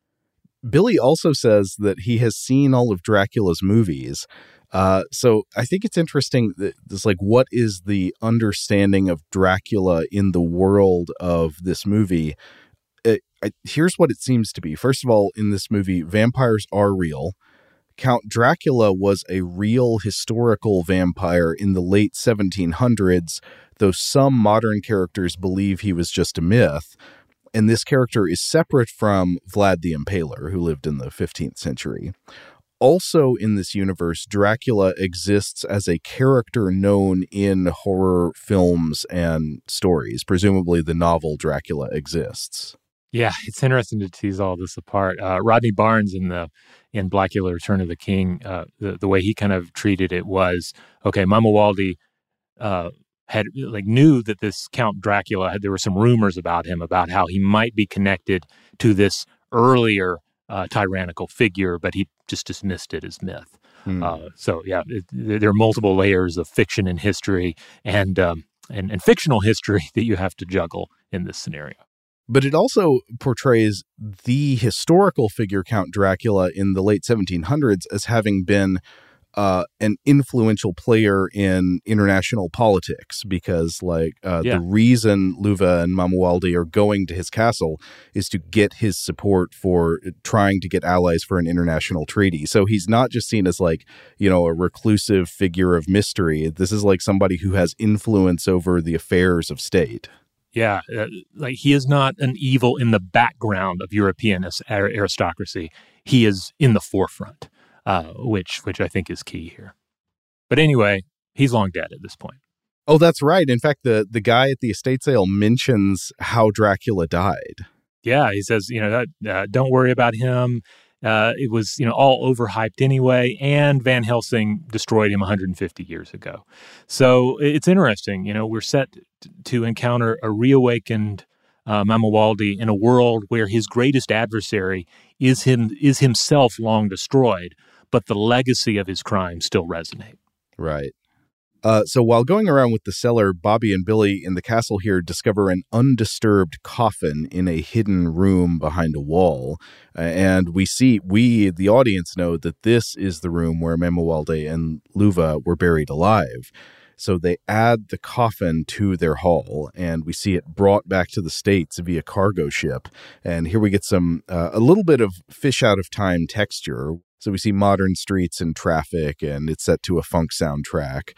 Billy also says that he has seen all of Dracula's movies. Uh, so I think it's interesting that it's like, what is the understanding of Dracula in the world of this movie? I, here's what it seems to be. First of all, in this movie, vampires are real. Count Dracula was a real historical vampire in the late 1700s, though some modern characters believe he was just a myth. And this character is separate from Vlad the Impaler, who lived in the 15th century. Also, in this universe, Dracula exists as a character known in horror films and stories. Presumably, the novel Dracula exists. Yeah, it's interesting to tease all this apart. Uh, Rodney Barnes in the in Blacula: Return of the King, uh, the the way he kind of treated it was okay. Mamuwalde uh, had like knew that this Count Dracula had there were some rumors about him about how he might be connected to this earlier uh, tyrannical figure, but he just dismissed it as myth. Uh, so yeah, it, there are multiple layers of fiction and history and um, and and fictional history that you have to juggle in this scenario. But it also portrays the historical figure Count Dracula in the late 1700s as having been uh, an influential player in international politics because, like, uh, Yeah. the reason Luva and Mamuwalde are going to his castle is to get his support for trying to get allies for an international treaty. So he's not just seen as, like, you know, a reclusive figure of mystery. This is like somebody who has influence over the affairs of state. Yeah, uh, like he is not an evil in the background of European aristocracy. He is in the forefront, uh, which which I think is key here. But anyway, he's long dead at this point. Oh, that's right. In fact, the the guy at the estate sale mentions how Dracula died. Yeah, he says, you know, that, uh, don't worry about him. Uh, it was, you know, all overhyped anyway, and Van Helsing destroyed him 150 years ago. So it's interesting. You know, we're set to encounter a reawakened uh, Mamuwalde in a world where his greatest adversary is him is himself long destroyed, but the legacy of his crimes still resonate. Right. Uh, so while going around with the cellar, Bobby and Billy in the castle here discover an undisturbed coffin in a hidden room behind a wall. And we see, we, the audience, know that this is the room where Mamuwalde and Luva were buried alive. So they add the coffin to their haul, and we see it brought back to the states via cargo ship. And here we get some uh, a little bit of fish out of time texture. So we see modern streets and traffic, and it's set to a funk soundtrack.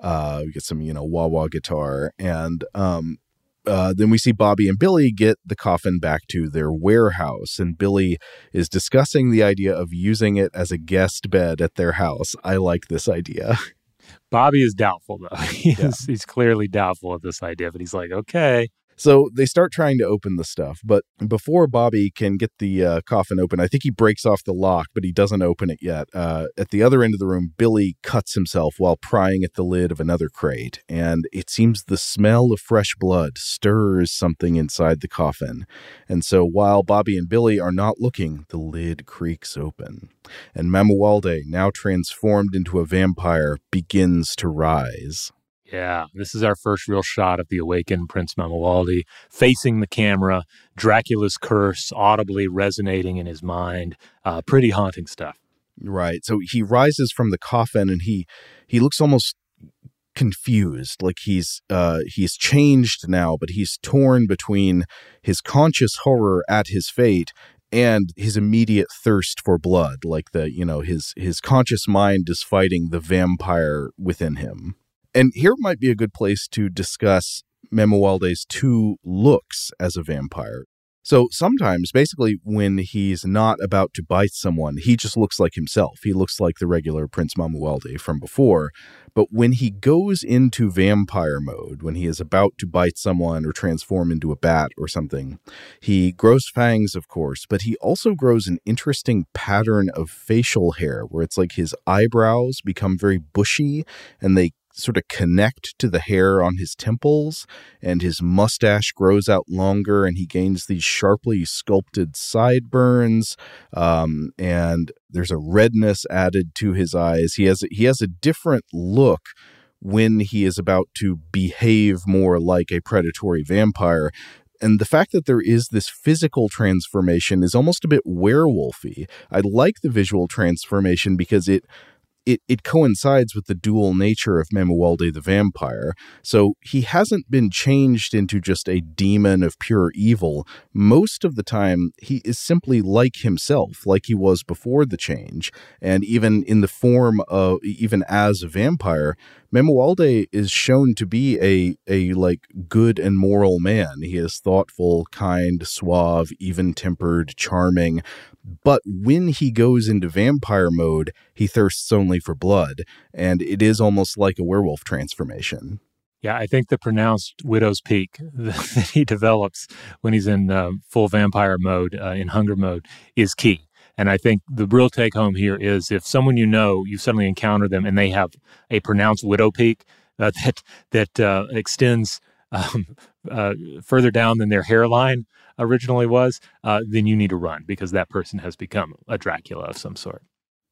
Uh, we get some, you know, wah wah guitar, and um, uh, then we see Bobby and Billy get the coffin back to their warehouse, and Billy is discussing the idea of using it as a guest bed at their house. I like this idea. Bobby is doubtful though. He yeah. is, he's clearly doubtful of this idea, but he's like, okay, so they start trying to open the stuff, but before Bobby can get the uh, coffin open, I think he breaks off the lock, but he doesn't open it yet. Uh, at the other end of the room, Billy cuts himself while prying at the lid of another crate, and it seems the smell of fresh blood stirs something inside the coffin. And so while Bobby and Billy are not looking, the lid creaks open, and Mamuwalde, now transformed into a vampire, begins to rise. Yeah, this is our first real shot of the awakened Prince Mamuwalde facing the camera, Dracula's curse audibly resonating in his mind. Uh, pretty haunting stuff. Right. So he rises from the coffin and he he looks almost confused like he's uh he's changed now but he's torn between his conscious horror at his fate and his immediate thirst for blood like the you know his his conscious mind is fighting the vampire within him and here might be a good place to discuss Mamuwalde's two looks as a vampire. So sometimes, basically, when he's not about to bite someone, he just looks like himself. He looks like the regular Prince Mamuwalde from before. But when he goes into vampire mode, when he is about to bite someone or transform into a bat or something, he grows fangs, of course, but he also grows an interesting pattern of facial hair where it's like his eyebrows become very bushy and they sort of connect to the hair on his temples, and his mustache grows out longer, and he gains these sharply sculpted sideburns. Um, and there's a redness added to his eyes. He has he has a different look when he is about to behave more like a predatory vampire. And the fact that there is this physical transformation is almost a bit werewolfy. I like the visual transformation because it it, it coincides with the dual nature of Mamuwalde the vampire. So he hasn't been changed into just a demon of pure evil. Most of the time, he is simply like himself, like he was before the change. And even in the form of, even as a vampire, Mamuwalde is shown to be a a like good and moral man. He is thoughtful, kind, suave, even-tempered, charming. But when he goes into vampire mode, he thirsts only for blood, and it is almost like a werewolf transformation. Yeah, I think the pronounced widow's peak that he develops when he's in uh, full vampire mode, uh, in hunger mode, is key. And I think the real take home here is if someone you know, you suddenly encounter them and they have a pronounced widow peak uh, that that uh, extends um, uh, further down than their hairline originally was, uh, then you need to run because that person has become a Dracula of some sort.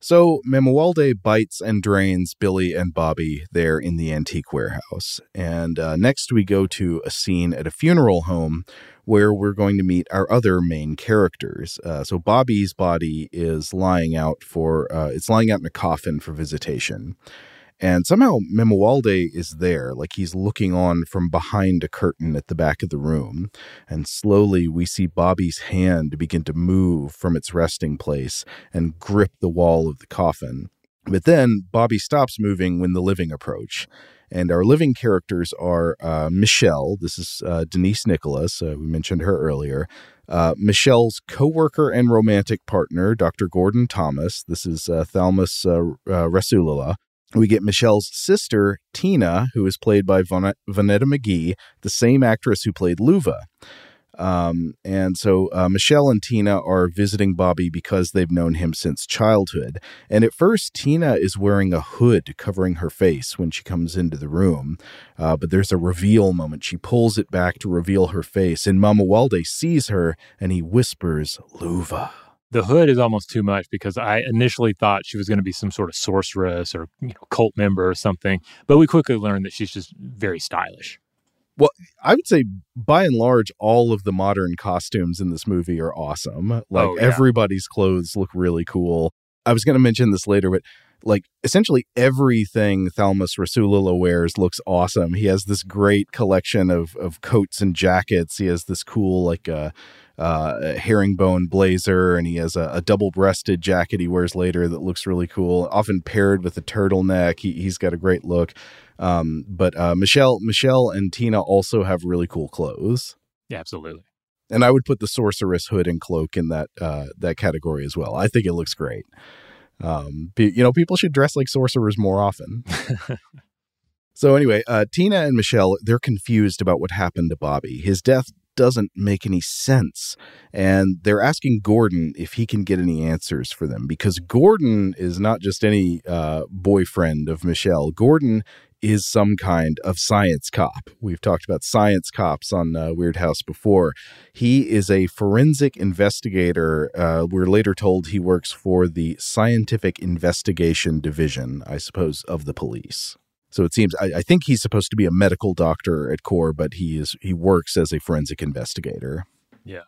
So Mamuwalde bites and drains Billy and Bobby there in the antique warehouse. And uh, next we go to a scene at a funeral home where we're going to meet our other main characters. Uh, so Bobby's body is lying out for, uh, it's lying out in a coffin for visitation. And somehow Mamuwalde is there, like he's looking on from behind a curtain at the back of the room. And slowly we see Bobby's hand begin to move from its resting place and grip the wall of the coffin. But then Bobby stops moving when the living approach. And our living characters are uh, Michelle. This is uh, Denise Nicholas. Uh, we mentioned her earlier. Uh, Michelle's co-worker and romantic partner, Dr. Gordon Thomas. This is uh, Thalmus uh, Rasulala we get Michelle's sister, Tina, who is played by Von- Vonetta McGee, the same actress who played Luva. Um, and so uh, Michelle and Tina are visiting Bobby because they've known him since childhood. And at first, Tina is wearing a hood covering her face when she comes into the room. Uh, but there's a reveal moment. She pulls it back to reveal her face, and Mamuwalde sees her and he whispers, Luva. The hood is almost too much because I initially thought she was going to be some sort of sorceress or you know, cult member or something, but we quickly learned that she's just very stylish. Well, I would say by and large, all of the modern costumes in this movie are awesome. Like Oh, yeah. everybody's clothes look really cool. I was going to mention this later, but like essentially everything Thalmus Rasulala wears looks awesome. He has this great collection of of coats and jackets. He has this cool like uh, uh, herringbone blazer, and he has a, a double breasted jacket he wears later that looks really cool. Often paired with a turtleneck. He, he's got a great look. Um, but uh, Michelle, Michelle, and Tina also have really cool clothes. Yeah, absolutely. And I would put the sorceress hood and cloak in that uh, that category as well. I think it looks great. Um, pe- you know, people should dress like sorcerers more often. so anyway, uh, Tina and Michelle they're confused about what happened to Bobby. His death doesn't make any sense, and they're asking Gordon if he can get any answers for them because Gordon is not just any uh, boyfriend of Michelle. Gordon is some kind of science cop. We've talked about science cops on uh, Weirdhouse before. He is a forensic investigator. Uh, we're later told he works for the Scientific Investigation Division, I suppose, of the police. So it seems I, I think he's supposed to be a medical doctor at core, but he is he works as a forensic investigator. Yeah.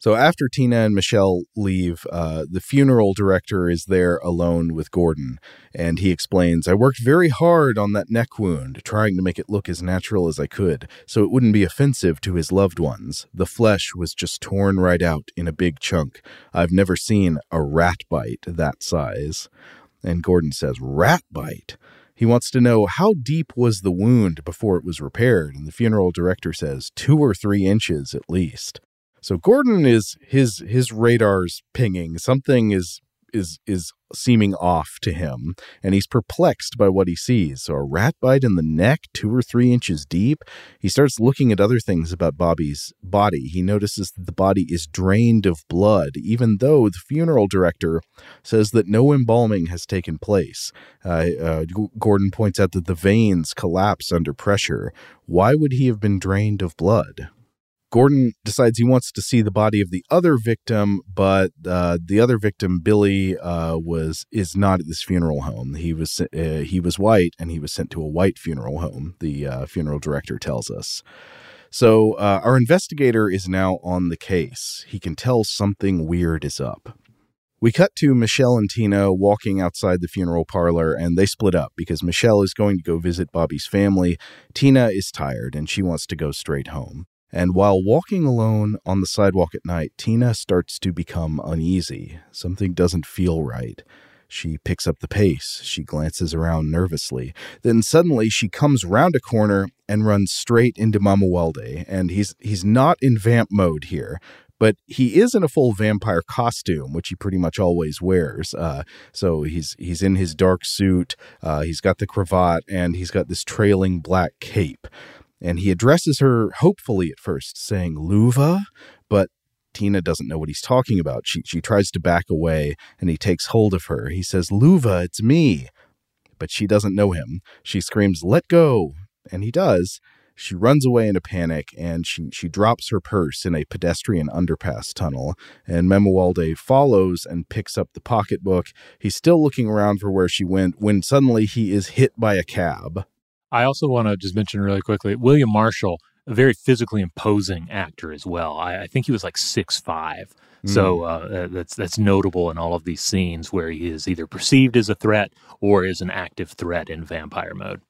So after Tina and Michelle leave, uh, the funeral director is there alone with Gordon, and he explains, I worked very hard on that neck wound, trying to make it look as natural as I could, so it wouldn't be offensive to his loved ones. The flesh was just torn right out in a big chunk. I've never seen a rat bite that size. And Gordon says, Rat bite? He wants to know how deep was the wound before it was repaired, and the funeral director says two or three inches at least. So Gordon is his his radar's pinging. Something is is is seeming off to him, and he's perplexed by what he sees. So a rat bite in the neck, two or three inches deep. He starts looking at other things about Bobby's body. He notices that the body is drained of blood, even though the funeral director says that no embalming has taken place. Uh, uh, Gordon points out that the veins collapse under pressure. Why would he have been drained of blood? Gordon decides he wants to see the body of the other victim, but uh, the other victim, Billy, uh, was is not at this funeral home. He was uh, he was white, and he was sent to a white funeral home. The uh, funeral director tells us. So uh, our investigator is now on the case. He can tell something weird is up. We cut to Michelle and Tina walking outside the funeral parlor, and they split up because Michelle is going to go visit Bobby's family. Tina is tired and she wants to go straight home. And while walking alone on the sidewalk at night, Tina starts to become uneasy. Something doesn't feel right. She picks up the pace. She glances around nervously. Then suddenly she comes round a corner and runs straight into Mamuwalde. And he's he's not in vamp mode here, but he is in a full vampire costume, which he pretty much always wears. Uh, so he's he's in his dark suit. Uh, he's got the cravat and he's got this trailing black cape. And he addresses her hopefully at first, saying "Luva," but Tina doesn't know what he's talking about. She she tries to back away, and he takes hold of her. He says, "Luva, it's me," but she doesn't know him. She screams, "Let go!" and he does. She runs away in a panic and she, she drops her purse in a pedestrian underpass tunnel. And Mamuwalde follows and picks up the pocketbook. He's still looking around for where she went when suddenly he is hit by a cab. I also want to just mention really quickly William Marshall, a very physically imposing actor as well. I, I think he was like six five. So uh, that's that's notable in all of these scenes where he is either perceived as a threat or is an active threat in vampire mode.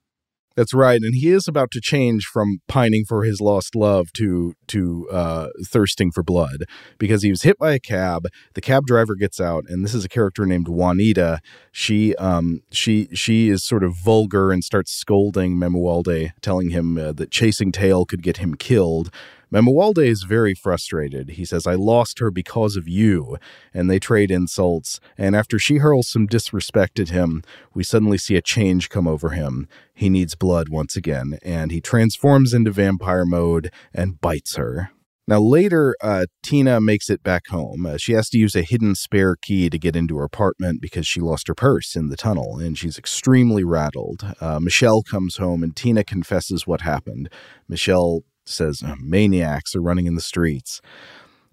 That's right, and he is about to change from pining for his lost love to to uh, thirsting for blood because he was hit by a cab. The cab driver gets out, and this is a character named Juanita. She um she she is sort of vulgar and starts scolding Mamuwalde, telling him uh, that chasing tail could get him killed. Mamuwalde is very frustrated. He says, I lost her because of you. And they trade insults. And after she hurls some disrespect at him, we suddenly see a change come over him. He needs blood once again, and he transforms into vampire mode and bites her. Now, later, uh, Tina makes it back home. Uh, she has to use a hidden spare key to get into her apartment because she lost her purse in the tunnel, and she's extremely rattled. Uh, Michelle comes home, and Tina confesses what happened. Michelle says "Uh, maniacs are running in the streets.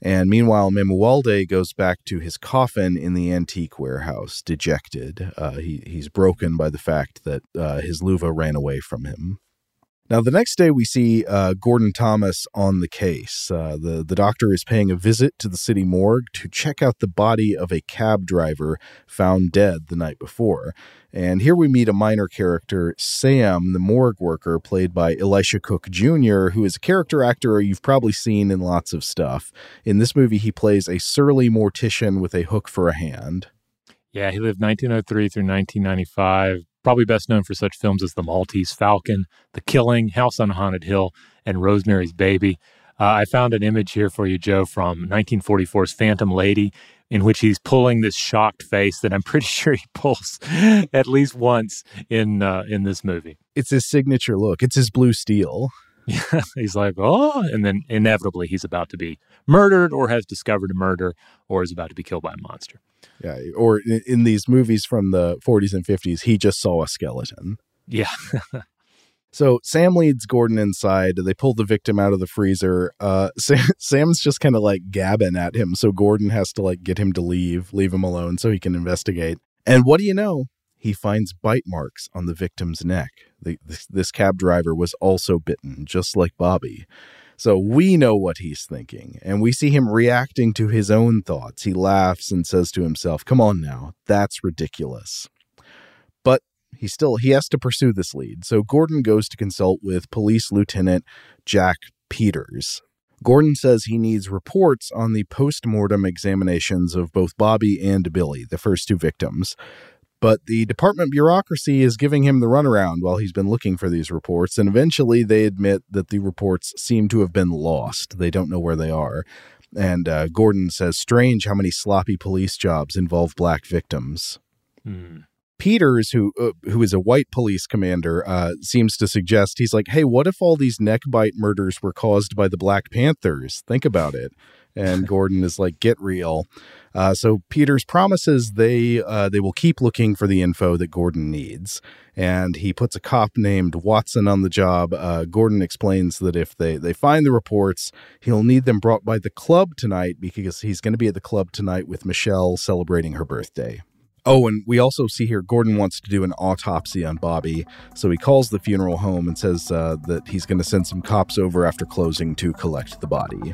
And meanwhile, Mamuwalde goes back to his coffin in the antique warehouse, dejected. Uh, he, he's broken by the fact that uh, his Luva ran away from him. Now, the next day, we see uh, Gordon Thomas on the case. Uh, the, the doctor is paying a visit to the city morgue to check out the body of a cab driver found dead the night before. And here we meet a minor character, Sam, the morgue worker, played by Elisha Cook Jr., who is a character actor you've probably seen in lots of stuff. In this movie, he plays a surly mortician with a hook for a hand. Yeah, he lived 1903 through 1995 probably best known for such films as The Maltese Falcon, The Killing, House on Haunted Hill, and Rosemary's Baby. Uh, I found an image here for you, Joe, from 1944's Phantom Lady, in which he's pulling this shocked face that I'm pretty sure he pulls at least once in uh, in this movie. It's his signature look. It's his blue steel. Yeah, he's like, oh, and then inevitably he's about to be murdered or has discovered a murder or is about to be killed by a monster. Yeah, or in, in these movies from the 40s and 50s, he just saw a skeleton. Yeah. so Sam leads Gordon inside. They pull the victim out of the freezer. Uh, Sam, Sam's just kind of like gabbing at him, so Gordon has to like get him to leave, leave him alone, so he can investigate. And what do you know? He finds bite marks on the victim's neck. The, this, this cab driver was also bitten, just like Bobby. So we know what he's thinking, and we see him reacting to his own thoughts. He laughs and says to himself, Come on now, that's ridiculous. But he still he has to pursue this lead. So Gordon goes to consult with Police Lieutenant Jack Peters. Gordon says he needs reports on the post mortem examinations of both Bobby and Billy, the first two victims. But the department bureaucracy is giving him the runaround while he's been looking for these reports, and eventually they admit that the reports seem to have been lost. They don't know where they are. And uh, Gordon says, Strange how many sloppy police jobs involve black victims. Hmm. Peters, who uh, who is a white police commander, uh, seems to suggest he's like, "Hey, what if all these neck bite murders were caused by the Black Panthers? Think about it." And Gordon is like, "Get real." Uh, so Peters promises they uh, they will keep looking for the info that Gordon needs, and he puts a cop named Watson on the job. Uh, Gordon explains that if they they find the reports, he'll need them brought by the club tonight because he's going to be at the club tonight with Michelle celebrating her birthday. Oh, and we also see here Gordon wants to do an autopsy on Bobby, so he calls the funeral home and says uh, that he's going to send some cops over after closing to collect the body.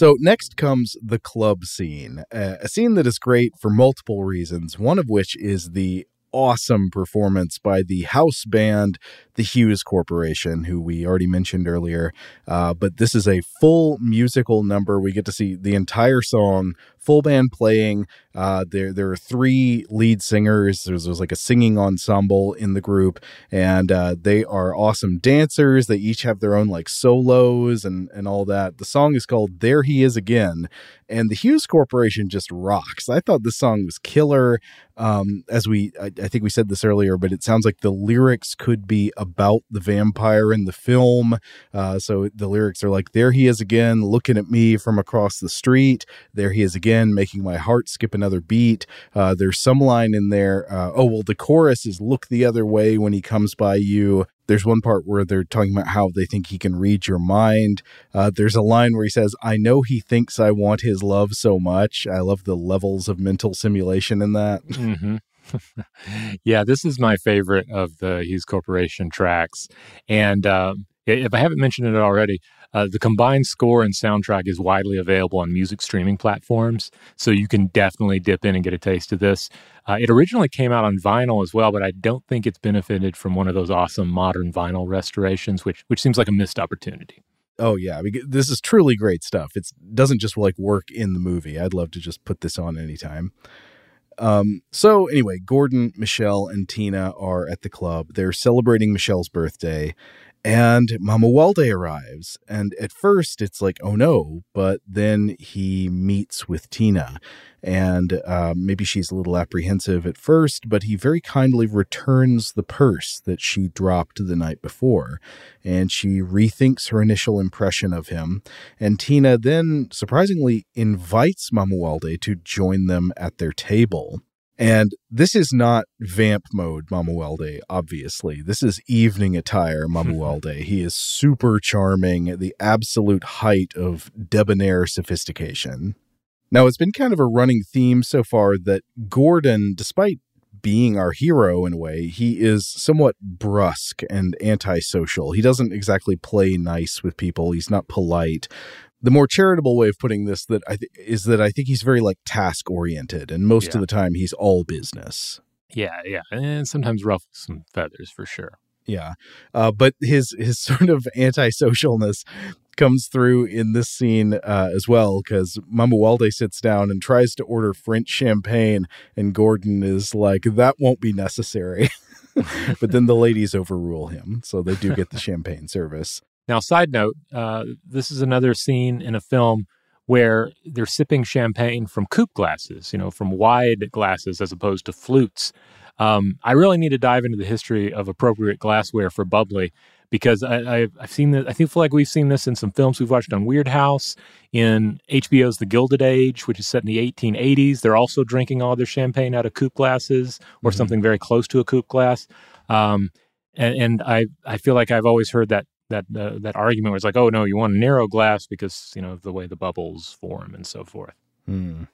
So next comes the club scene, a scene that is great for multiple reasons. One of which is the awesome performance by the house band, the Hues Corporation, who we already mentioned earlier. Uh, but this is a full musical number. We get to see the entire song, full band playing. Uh, there, there are three lead singers. There's, there's like a singing ensemble in the group, and uh, they are awesome dancers. They each have their own like solos and and all that. The song is called "There He Is Again," and the Hues Corporation just rocks. I thought the song was killer. Um, as we, I, I think we said this earlier, but it sounds like the lyrics could be about the vampire in the film. Uh, so the lyrics are like, "There he is again, looking at me from across the street. There he is again, making my heart skip another beat." Uh, there's some line in there. Uh, oh well, the chorus is "Look the other way when he comes by you." There's one part where they're talking about how they think he can read your mind. Uh, there's a line where he says, I know he thinks I want his love so much. I love the levels of mental simulation in that. Mm-hmm. Yeah, this is my favorite of the Hues Corporation tracks. And um, if I haven't mentioned it already, uh, the combined score and soundtrack is widely available on music streaming platforms. So you can definitely dip in and get a taste of this. Uh, it originally came out on vinyl as well, but I don't think it's benefited from one of those awesome modern vinyl restorations, which which seems like a missed opportunity. Oh yeah, this is truly great stuff. It doesn't just like work in the movie. I'd love to just put this on anytime. Um, so anyway, Gordon, Michelle, and Tina are at the club. They're celebrating Michelle's birthday, and Mamuwalde arrives. And at first, it's like, oh no, but then he meets with Tina, and uh, maybe she's a little apprehensive at first, but he very kindly returns the purse that she dropped the night before, and she rethinks her initial impression of him. And Tina then surprisingly invites Mamuwalde to join them at their table. And this is not vamp mode, Mamuwalde, obviously. This is evening attire, Mamuwalde. Mm-hmm. he is super charming, the absolute height of debonair sophistication. Now, it's been kind of a running theme so far that Gordon, despite being our hero in a way, he is somewhat brusque and antisocial. He doesn't exactly play nice with people. He's not polite the more charitable way of putting this that I th- is that I think he's very like task oriented, and most yeah. of the time he's all business. Yeah, yeah, and sometimes ruffles some feathers for sure. Yeah, uh, but his his sort of antisocialness comes through in this scene uh, as well because Mamuwalde sits down and tries to order French champagne, and Gordon is like, "That won't be necessary." but then the ladies overrule him, so they do get the champagne service. Now, side note, uh, this is another scene in a film where they're sipping champagne from coupe glasses, you know, from wide glasses as opposed to flutes. Um, I really need to dive into the history of appropriate glassware for bubbly because I, have seen this. I think feel like we've seen this in some films we've watched on Weirdhouse, in HBO's The Gilded Age, which is set in the 1880s. They're also drinking all their champagne out of coupe glasses or mm-hmm. something very close to a coupe glass. Um, and, and I, I feel like I've always heard that that uh, that argument was like, oh no, you want a narrow glass because you know of the way the bubbles form and so forth. Hmm.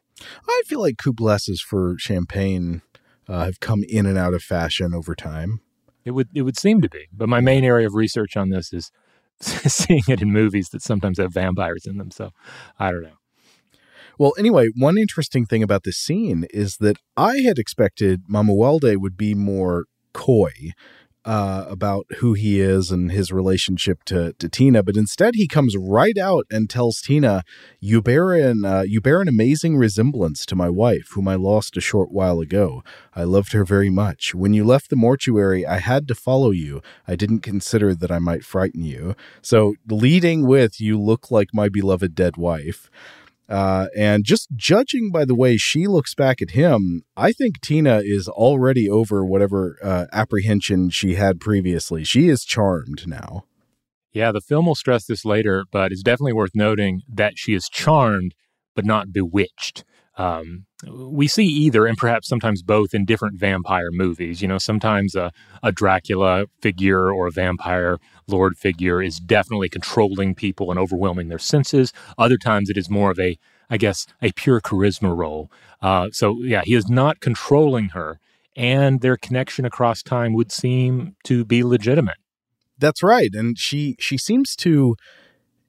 I feel like coupe glasses for champagne uh, have come in and out of fashion over time. It would it would seem to be, but my main area of research on this is seeing it in movies that sometimes have vampires in them. So I don't know. Well, anyway, one interesting thing about this scene is that I had expected Mamuwalde would be more coy uh, about who he is and his relationship to, to Tina, but instead he comes right out and tells Tina, "You bear an uh, you bear an amazing resemblance to my wife, whom I lost a short while ago. I loved her very much. When you left the mortuary, I had to follow you. I didn't consider that I might frighten you. So, leading with, "You look like my beloved dead wife." Uh, and just judging by the way she looks back at him, I think Tina is already over whatever uh, apprehension she had previously. She is charmed now. Yeah, the film will stress this later, but it's definitely worth noting that she is charmed, but not bewitched. Um, we see either, and perhaps sometimes both, in different vampire movies. You know, sometimes a, a Dracula figure or a vampire lord figure is definitely controlling people and overwhelming their senses. Other times it is more of a, I guess, a pure charisma role. Uh, so, yeah, he is not controlling her, and their connection across time would seem to be legitimate. That's right, and she she seems to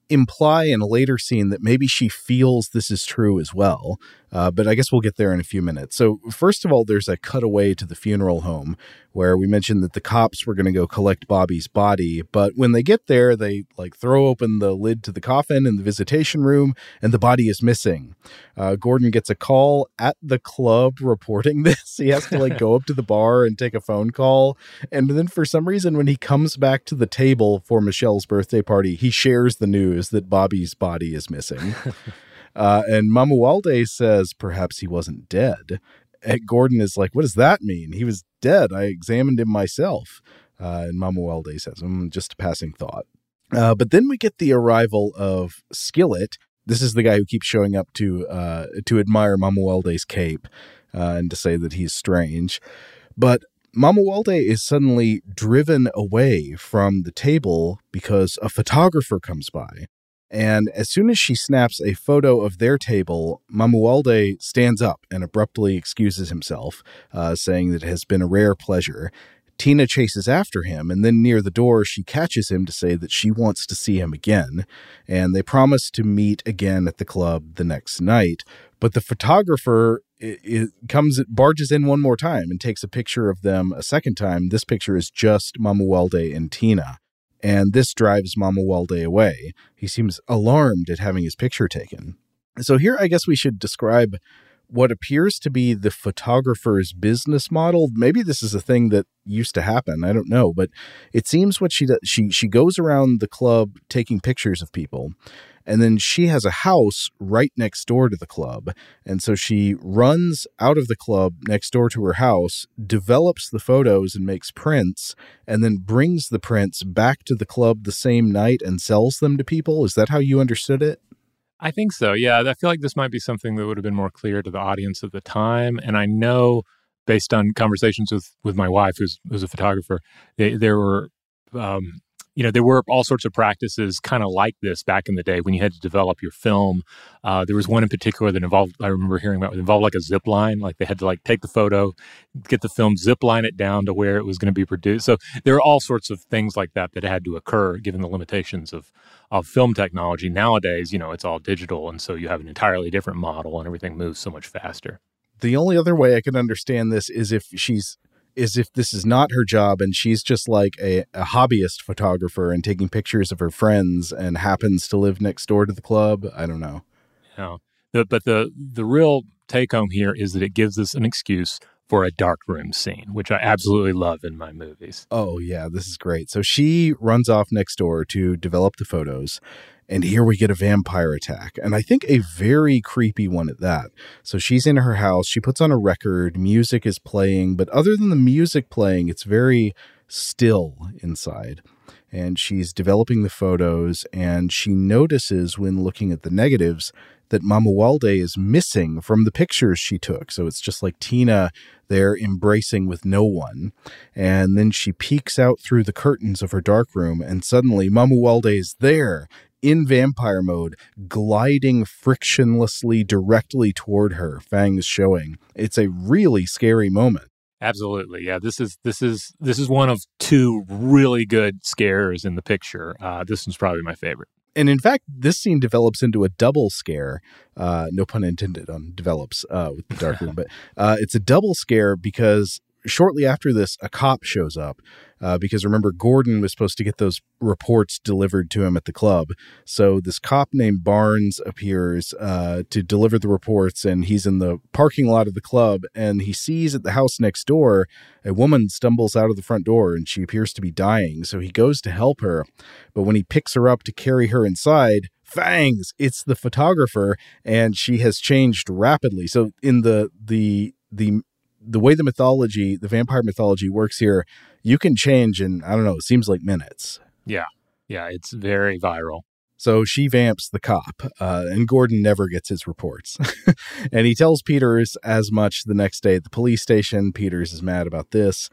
imply in a later scene that maybe she feels this is true as well. Uh, but I guess we'll get there in a few minutes. So, first of all, there's a cutaway to the funeral home where we mentioned that the cops were going to go collect Bobby's body. But when they get there, they like throw open the lid to the coffin in the visitation room, and the body is missing. Uh, Gordon gets a call at the club reporting this. He has to like go up to the bar and take a phone call. And then for some reason, when he comes back to the table for Michelle's birthday party, he shares the news that Bobby's body is missing. Uh, and Mamuwalde says perhaps he wasn't dead. And Gordon is like, what does that mean? He was dead. I examined him myself. Uh, and Mamuwalde says, mm, just a passing thought. Uh, but then we get the arrival of Skillet. This is the guy who keeps showing up to uh, to admire Mamuwalde's cape uh, and to say that he's strange. But Mamuwalde is suddenly driven away from the table because a photographer comes by. And as soon as she snaps a photo of their table, Mamuwalde stands up and abruptly excuses himself, uh, saying that it has been a rare pleasure. Tina chases after him, and then near the door, she catches him to say that she wants to see him again. And they promise to meet again at the club the next night. But the photographer it, it comes barges in one more time and takes a picture of them a second time. This picture is just Mamuwalde and Tina and this drives Mamuwalde away. He seems alarmed at having his picture taken. So here I guess we should describe what appears to be the photographer's business model. Maybe this is a thing that used to happen. I don't know, but it seems what she does. She she goes around the club taking pictures of people, and then she has a house right next door to the club. And so she runs out of the club next door to her house, develops the photos and makes prints, and then brings the prints back to the club the same night and sells them to people. Is that how you understood it? I think so. Yeah. I feel like this might be something that would have been more clear to the audience at the time. And I know based on conversations with, with my wife, who's, who's a photographer, they, there were um, you know, there were all sorts of practices kind of like this back in the day when you had to develop your film. Uh, there was one in particular that involved, I remember hearing about, it involved like a zip line. Like they had to like take the photo, get the film, zip line it down to where it was going to be produced. So there are all sorts of things like that that had to occur given the limitations of, of film technology. Nowadays, you know, it's all digital. And so you have an entirely different model and everything moves so much faster. The only other way I can understand this is if she's is if this is not her job and she's just like a, a hobbyist photographer and taking pictures of her friends and happens to live next door to the club. I don't know. Yeah. The, but the the real take home here is that it gives us an excuse for a dark room scene, which I absolutely love in my movies. Oh yeah, this is great. So she runs off next door to develop the photos and here we get a vampire attack. And I think a very creepy one at that. So she's in her house, she puts on a record, music is playing, but other than the music playing, it's very still inside. And she's developing the photos, and she notices when looking at the negatives that Mamuwalde is missing from the pictures she took. So it's just like Tina there embracing with no one. And then she peeks out through the curtains of her dark room, and suddenly Mamuwalde is there in vampire mode, gliding frictionlessly directly toward her, fangs showing. It's a really scary moment. Absolutely, yeah. This is this is this is one of two really good scares in the picture. Uh, this one's probably my favorite. And in fact, this scene develops into a double scare. Uh, no pun intended on develops uh, with the dark room, but uh, it's a double scare because shortly after this, a cop shows up. Uh, because remember, Gordon was supposed to get those reports delivered to him at the club. So this cop named Barnes appears uh, to deliver the reports, and he's in the parking lot of the club. And he sees at the house next door a woman stumbles out of the front door, and she appears to be dying. So he goes to help her, but when he picks her up to carry her inside, fangs it's the photographer and she has changed rapidly so in the the the the way the mythology the vampire mythology works here you can change in i don't know it seems like minutes Yeah. Yeah. It's very viral. so she vamps the cop, uh, and Gordon never gets his reports. and he tells Peters as much the next day at the police station. Peters is mad about this.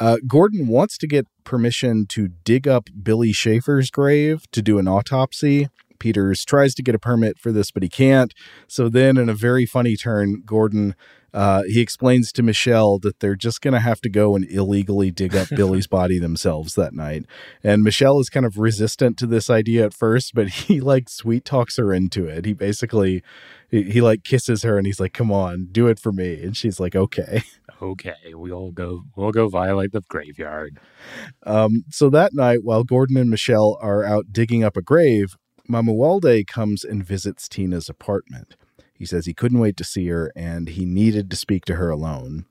Uh, Gordon wants to get permission to dig up Billy Schaefer's grave to do an autopsy. Peters tries to get a permit for this, but he can't. So then, in a very funny turn, Gordon uh, he explains to Michelle that they're just going to have to go and illegally dig up Billy's body themselves that night. And Michelle is kind of resistant to this idea at first, but he like sweet talks her into it. He basically he, he like kisses her and he's like, "Come on, do it for me." And she's like, "Okay." Okay, we'll go. We'll go violate the graveyard. Um, so that night, while Gordon and Michelle are out digging up a grave, Mamuwalde comes and visits Tina's apartment. He says he couldn't wait to see her and he needed to speak to her alone.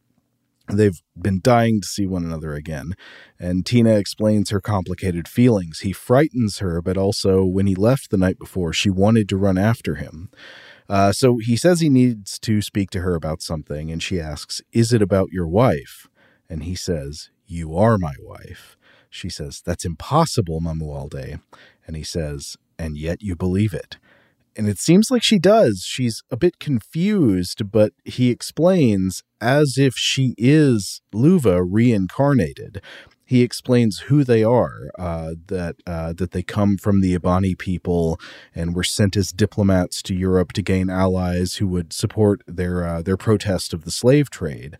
They've been dying to see one another again, and Tina explains her complicated feelings. He frightens her, but also, when he left the night before, she wanted to run after him. Uh, so he says he needs to speak to her about something, and she asks, Is it about your wife? And he says, You are my wife. She says, That's impossible, Mamuwalde. And he says, And yet you believe it. And it seems like she does. She's a bit confused, but he explains as if she is Luva reincarnated. He explains who they are, uh, that uh, that they come from the Abani people and were sent as diplomats to Europe to gain allies who would support their uh, their protest of the slave trade.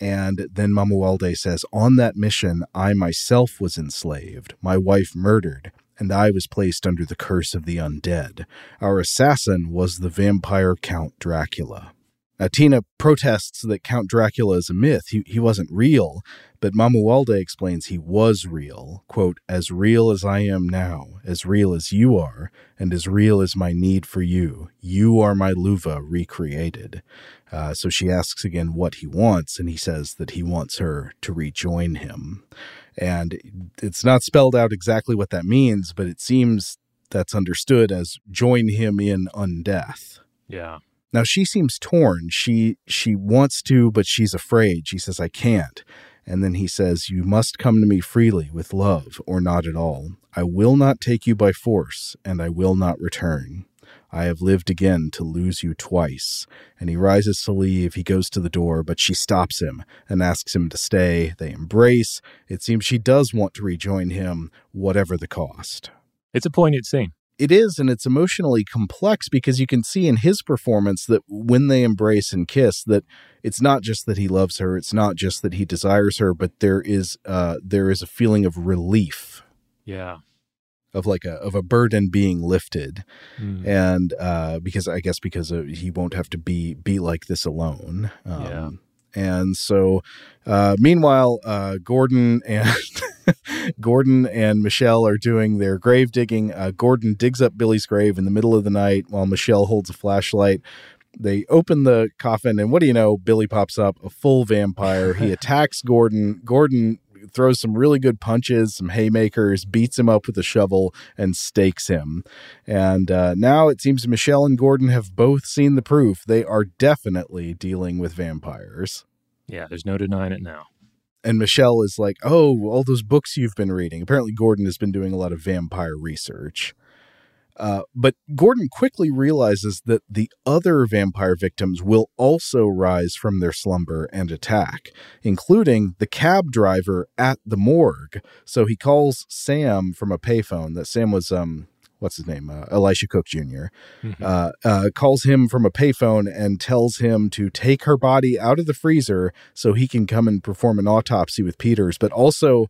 And then Mamuwalde says, On that mission, I myself was enslaved, my wife murdered, and I was placed under the curse of the undead. Our assassin was the vampire Count Dracula. Now, Tina protests that Count Dracula is a myth. He, he wasn't real, but Mamuwalde explains he was real. Quote, as real as I am now, as real as you are, and as real as my need for you. You are my Luva recreated. Uh, so she asks again what he wants, and he says that he wants her to rejoin him. And it's not spelled out exactly what that means, but it seems that's understood as join him in undeath. Yeah. Now she seems torn. She she wants to, but she's afraid. She says, I can't. And then he says, You must come to me freely with love or not at all. I will not take you by force, and I will not return. I have lived again to lose you twice. And he rises to leave. He goes to the door, but she stops him and asks him to stay. They embrace. It seems she does want to rejoin him, whatever the cost. It's a poignant scene. It is, and it's emotionally complex because you can see in his performance that when they embrace and kiss, that it's not just that he loves her, it's not just that he desires her, but there is uh, there is a feeling of relief Yeah. Of like a of a burden being lifted, Mm. and uh, because I guess because uh, he won't have to be be like this alone. Um, Yeah. And so, uh, meanwhile, uh, Gordon and Gordon and Michelle are doing their grave digging. Uh, Gordon digs up Billy's grave in the middle of the night while Michelle holds a flashlight. They open the coffin, and what do you know? Billy pops up, a full vampire. He attacks Gordon. Gordon throws some really good punches, some haymakers, beats him up with a shovel, and stakes him. And uh, now it seems Michelle and Gordon have both seen the proof. They are definitely dealing with vampires. Yeah. There's no denying it now. And Michelle is like, Oh, all those books you've been reading. Apparently, Gordon has been doing a lot of vampire research. Uh, but Gordon quickly realizes that the other vampire victims will also rise from their slumber and attack, including the cab driver at the morgue. So he calls Sam from a payphone. That Sam was, um, what's his name? Uh, Elisha Cook Jr. Uh, uh, calls him from a payphone and tells him to take her body out of the freezer so he can come and perform an autopsy with Peters, but also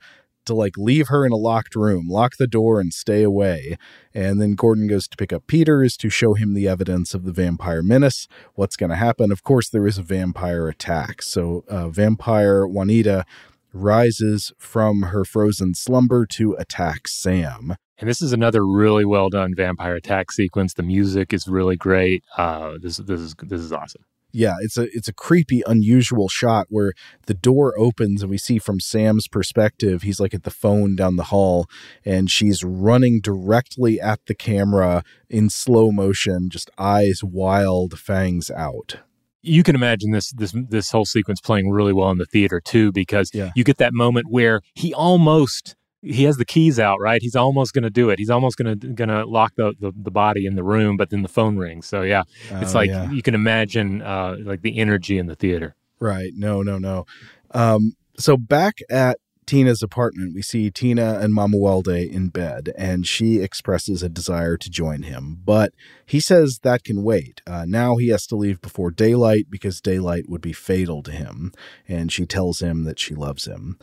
to like leave her in a locked room, lock the door, and stay away. And then Gordon goes to pick up Peters to show him the evidence of the vampire menace. What's going to happen? Of course, there is a vampire attack. So, uh, vampire Juanita rises from her frozen slumber to attack Sam. And this is another really well done vampire attack sequence. The music is really great. Uh, this this is this is awesome. Yeah, it's a it's a creepy, unusual shot where the door opens and we see from Sam's perspective, he's like at the phone down the hall, and she's running directly at the camera in slow motion, just eyes wild, fangs out you can imagine this this this whole sequence playing really well in the theater too because yeah. you get that moment where he almost he has the keys out right he's almost going to do it he's almost going to going to lock the, the, the body in the room but then the phone rings so yeah it's oh, like yeah. you can imagine uh like the energy in the theater right no no no um so back at Tina's apartment, we see Tina and Mamuwalde in bed, and she expresses a desire to join him. But he says that can wait. Uh, now he has to leave before daylight because daylight would be fatal to him, and she tells him that she loves him.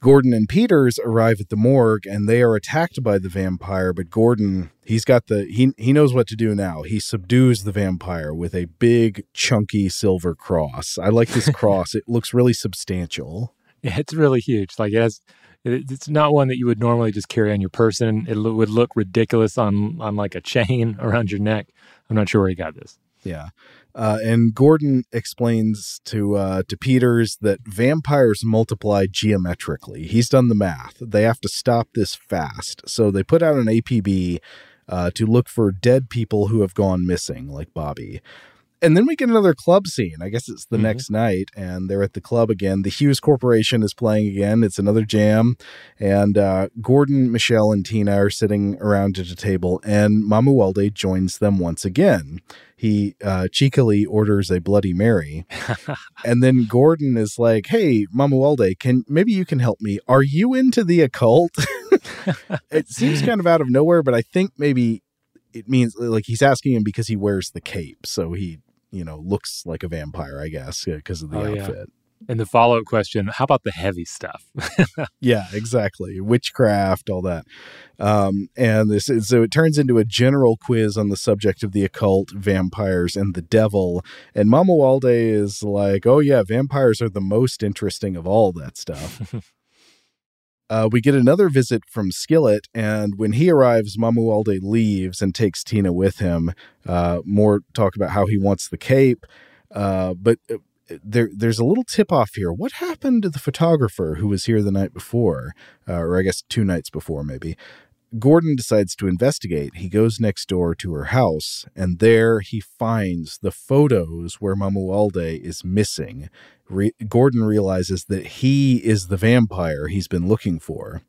Gordon and Peters arrive at the morgue and they are attacked by the vampire, but Gordon, he's got the he he knows what to do now. He subdues the vampire with a big chunky silver cross. I like this cross. it looks really substantial. Yeah, it's really huge. Like it has, it's not one that you would normally just carry on your person. It would look ridiculous on on like a chain around your neck. I'm not sure where he got this. Yeah, uh, and Gordon explains to uh, to Peters that vampires multiply geometrically. He's done the math. They have to stop this fast, so they put out an APB uh, to look for dead people who have gone missing, like Bobby and then we get another club scene. I guess it's the mm-hmm. next night, and they're at the club again. The Hues Corporation is playing again. It's another jam, and uh, Gordon, Michelle, and Tina are sitting around at a table, and Mamuwalde joins them once again. He uh, cheekily orders a Bloody Mary, and then Gordon is like, "Hey, Mamuwalde, can maybe you can help me? Are you into the occult?" it seems kind of out of nowhere, but I think maybe it means like he's asking him because he wears the cape, so he you know looks like a vampire, I guess, because of the oh, outfit. Yeah. And the follow up question: How about the heavy stuff? yeah, exactly. Witchcraft, all that. Um, and this is, so it turns into a general quiz on the subject of the occult, vampires, and the devil. And Mamuwalde is like, "Oh yeah, vampires are the most interesting of all that stuff." Uh, we get another visit from Skillet, and when he arrives, Mamuwalde leaves and takes Tina with him. Uh, more talk about how he wants the cape, uh, but uh, there, there's a little tip off here. What happened to the photographer who was here the night before, uh, or I guess two nights before, maybe? Gordon decides to investigate. He goes next door to her house, and there he finds the photos where Mamuwalde is missing. Re- Gordon realizes that he is the vampire he's been looking for.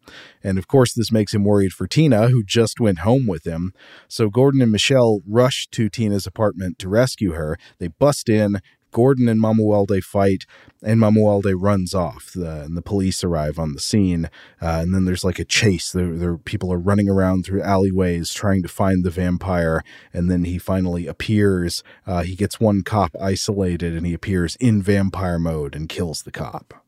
And of course, this makes him worried for Tina, who just went home with him. So Gordon and Michelle rush to Tina's apartment to rescue her. They bust in, Gordon and Mamuwalde fight, and Mamuwalde runs off. The, and the police arrive on the scene, uh, and then there's like a chase. There, there, people are running around through alleyways trying to find the vampire, and then he finally appears. Uh, he gets one cop isolated, and he appears in vampire mode and kills the cop.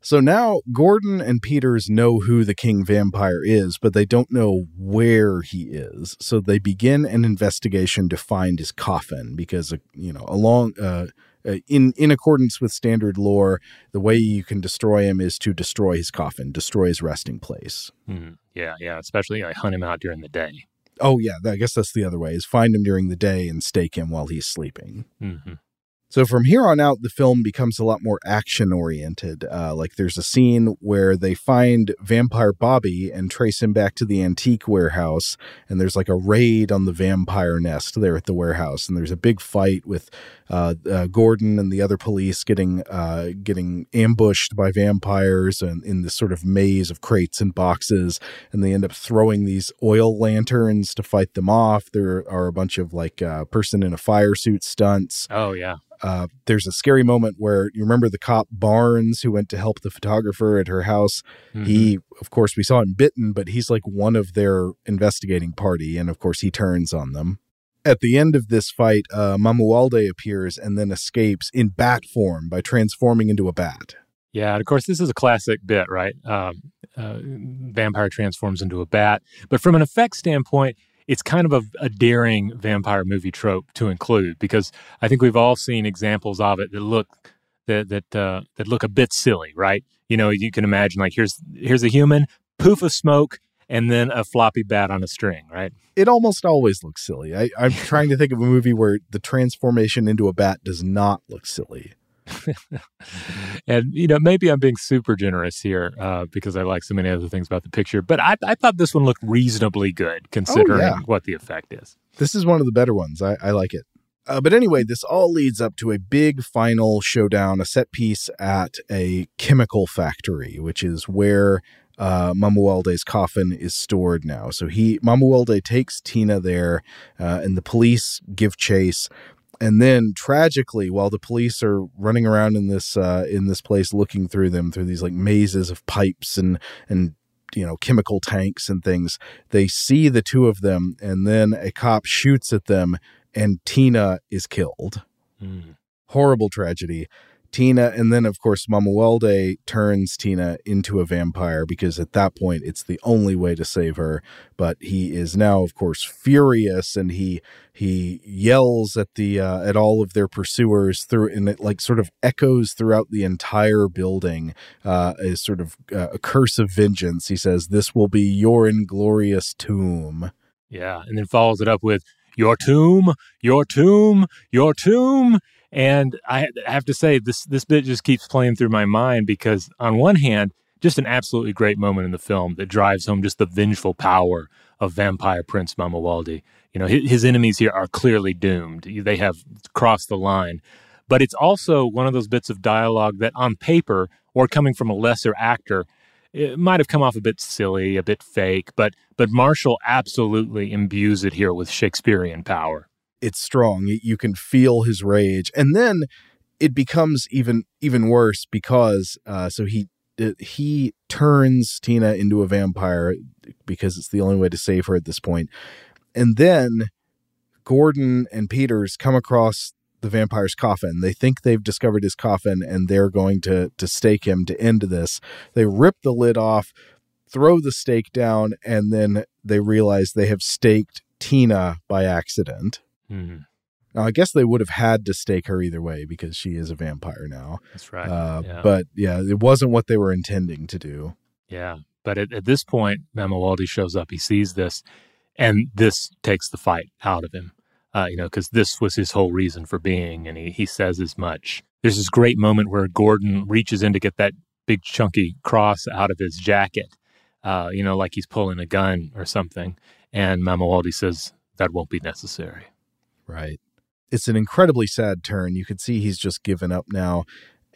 So now Gordon and Peters know who the king vampire is, but they don't know where he is. So they begin an investigation to find his coffin because, uh, you know, along uh, uh, in in accordance with standard lore, the way you can destroy him is to destroy his coffin, destroy his resting place. Mm-hmm. Yeah, yeah. Especially I hunt him out during the day. Oh yeah, I guess that's the other way: is find him during the day and stake him while he's sleeping. Mm-hmm. So from here on out, the film becomes a lot more action oriented. Uh, like there's a scene where they find Vampire Bobby and trace him back to the antique warehouse, and there's like a raid on the vampire nest there at the warehouse, and there's a big fight with uh, uh, Gordon and the other police getting uh, getting ambushed by vampires and in this sort of maze of crates and boxes, and they end up throwing these oil lanterns to fight them off. There are a bunch of like uh, person in a fire suit stunts. Oh yeah uh, there's a scary moment where you remember the cop Barnes who went to help the photographer at her house. Mm-hmm. He, of course, we saw him bitten, but he's like one of their investigating party, and of course, he turns on them. At the end of this fight, uh, Mamuwalde appears and then escapes in bat form by transforming into a bat. Yeah, and of course, this is a classic bit, right? Um, uh, vampire transforms into a bat. But from an effect standpoint, it's kind of a, a, daring vampire movie trope to include because I think we've all seen examples of it that look that that uh, that look a bit silly, right? You know, you can imagine like here's here's a human, poof of smoke, and then a floppy bat on a string, right? It almost always looks silly. I, I'm trying to think of a movie where the transformation into a bat does not look silly. and you know, maybe I'm being super generous here uh, because I like so many other things about the picture, but I, I thought this one looked reasonably good considering oh, yeah. what the effect is. This is one of the better ones. I, I like it. Uh, but anyway, this all leads up to a big final showdown, a set piece at a chemical factory, which is where uh, Mamuwalde's coffin is stored now. So he Mamuwalde takes Tina there, uh, and the police give chase and then tragically while the police are running around in this uh, in this place looking through them through these like mazes of pipes and and you know chemical tanks and things they see the two of them and then a cop shoots at them and tina is killed mm. horrible tragedy Tina, and then of course Mamuwalde turns Tina into a vampire because at that point it's the only way to save her. But he is now, of course, furious, and he he yells at the uh, at all of their pursuers through, and it like sort of echoes throughout the entire building uh, as sort of uh, a curse of vengeance. He says, "This will be your inglorious tomb." Yeah, and then follows it up with your tomb, your tomb, your tomb. And I have to say, this this bit just keeps playing through my mind because, on one hand, just an absolutely great moment in the film that drives home just the vengeful power of vampire Prince Mamuwalde. You know, his, his enemies here are clearly doomed; they have crossed the line. But it's also one of those bits of dialogue that, on paper, or coming from a lesser actor, it might have come off a bit silly, a bit fake. But but Marshall absolutely imbues it here with Shakespearean power it's strong. You can feel his rage, and then it becomes even even worse because uh, so he he turns Tina into a vampire because it's the only way to save her at this point, and then Gordon and Peters come across the vampire's coffin. They think they've discovered his coffin, and they're going to to stake him to end this. They rip the lid off, throw the stake down, and then they realize they have staked Tina by accident. Mm-hmm. Now, I guess they would have had to stake her either way because she is a vampire now. That's right. Uh, yeah. But yeah, it wasn't what they were intending to do. Yeah. But at, at this point, Mamuwalde shows up. He sees this, and this takes the fight out of him. Uh, you know, because this was his whole reason for being, and he, he says as much. There's this great moment where Gordon reaches in to get that big chunky cross out of his jacket, uh, you know, like he's pulling a gun or something. And Mamuwalde says, that won't be necessary. Right. It's an incredibly sad turn. You could see he's just given up now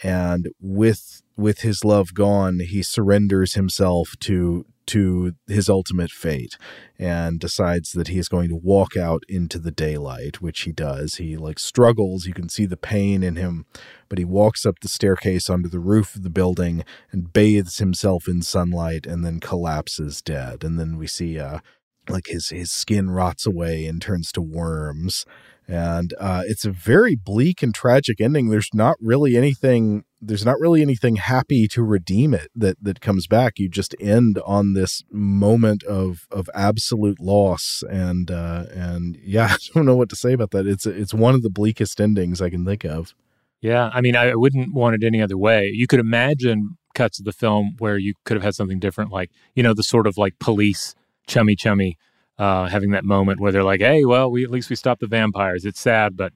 and with with his love gone, he surrenders himself to to his ultimate fate and decides that he is going to walk out into the daylight, which he does. He like struggles, you can see the pain in him, but he walks up the staircase onto the roof of the building and bathes himself in sunlight and then collapses dead. And then we see uh like his his skin rots away and turns to worms. And uh, it's a very bleak and tragic ending. There's not really anything there's not really anything happy to redeem it that that comes back. You just end on this moment of of absolute loss. And uh and yeah i don't know what to say about that. It's it's one of the bleakest endings i can think of. Yeah i mean i wouldn't want it any other way. You could imagine cuts of the film where you could have had something different like you know the sort of like police chummy chummy uh, having that moment where they're like, "Hey, well, we at least we stopped the vampires. It's sad, but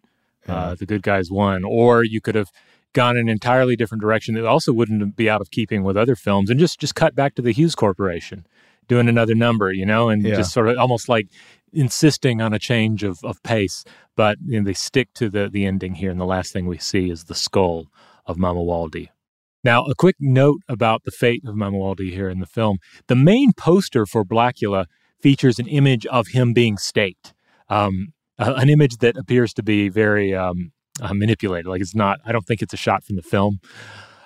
uh, yeah. the good guys won." Or you could have gone an entirely different direction that also wouldn't be out of keeping with other films, and just just cut back to the Hues Corporation doing another number, you know, and yeah. just sort of almost like insisting on a change of, of pace. But you know, they stick to the the ending here, and the last thing we see is the skull of Mamuwalde. Now, a quick note about the fate of Mamuwalde here in the film. The main poster for Blacula features an image of him being staked, um, uh, an image that appears to be very um, uh, manipulated. Like it's not. I don't think it's a shot from the film.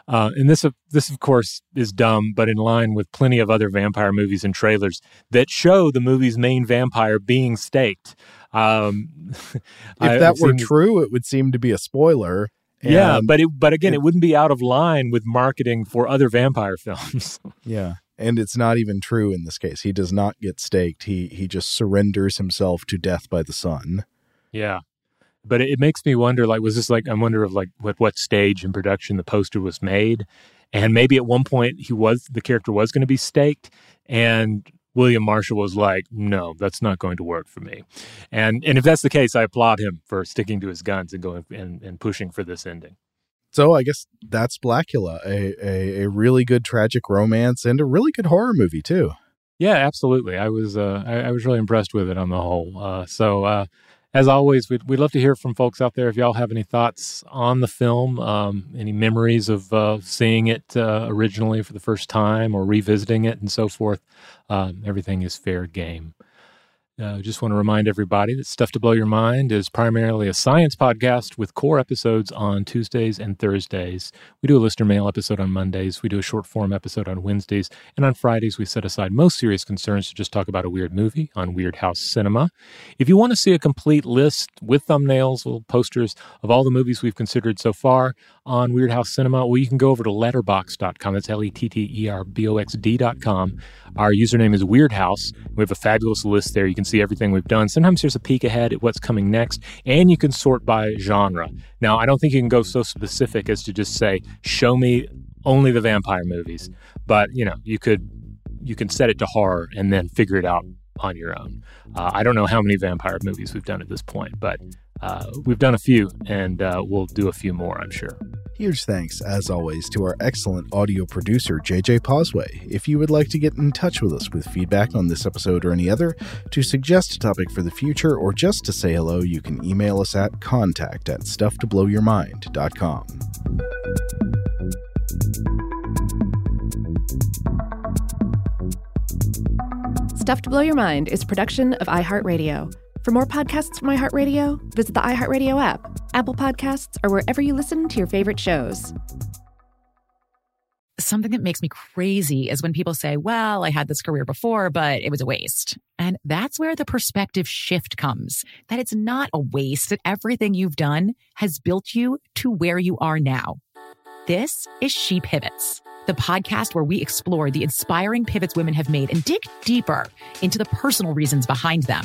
Uh, and this, this of course, is dumb, but in line with plenty of other vampire movies and trailers that show the movie's main vampire being staked. Um, if I, that were true, it would seem to be a spoiler. And yeah, but it, but again, it, it wouldn't be out of line with marketing for other vampire films. yeah, And it's not even true in this case. He does not get staked. He he just surrenders himself to death by the sun. Yeah. But it, it makes me wonder like was this like I wonder of like what what stage in production the poster was made and maybe at one point he was the character was going to be staked and William Marshall was like, "No, that's not going to work for me," and and if that's the case, I applaud him for sticking to his guns and going and, and pushing for this ending. So I guess that's Blacula, a, a, a really good tragic romance and a really good horror movie too. Yeah, absolutely. I was uh, I, I was really impressed with it on the whole. Uh, so uh, as always, we'd, we'd love to hear from folks out there. If y'all have any thoughts on the film, um, any memories of uh, seeing it uh, originally for the first time or revisiting it and so forth, um, everything is fair game. Uh, just want to remind everybody that Stuff to Blow Your Mind is primarily a science podcast with core episodes on Tuesdays and Thursdays. We do a listener mail episode on Mondays. We do a short form episode on Wednesdays. And on Fridays, we set aside most serious concerns to just talk about a weird movie on Weirdhouse Cinema. If you want to see a complete list with thumbnails, little posters of all the movies we've considered so far on Weirdhouse Cinema, well, you can go over to letterboxd.com. That's L E T T E R B O X D.com. Our username is Weirdhouse. We have a fabulous list there. You can see everything we've done. Sometimes there's a peek ahead at what's coming next, and you can sort by genre. Now, I don't think you can go so specific as to just say, show me only the vampire movies, but you know, you could you can set it to horror and then figure it out on your own. Uh, I don't know how many vampire movies we've done at this point, but uh, we've done a few, and uh, we'll do a few more, I'm sure. Huge thanks, as always, to our excellent audio producer, JJ Posway. If you would like to get in touch with us with feedback on this episode or any other, to suggest a topic for the future, or just to say hello, you can email us at contact at stufftoblowyourmind.com. Stuff to Blow Your Mind is a production of iHeartRadio. For more podcasts from iHeartRadio, visit the iHeartRadio app, Apple Podcasts, or wherever you listen to your favorite shows. Something that makes me crazy is when people say, Well, I had this career before, but it was a waste. And that's where the perspective shift comes that it's not a waste, that everything you've done has built you to where you are now. This is She Pivots, the podcast where we explore the inspiring pivots women have made and dig deeper into the personal reasons behind them.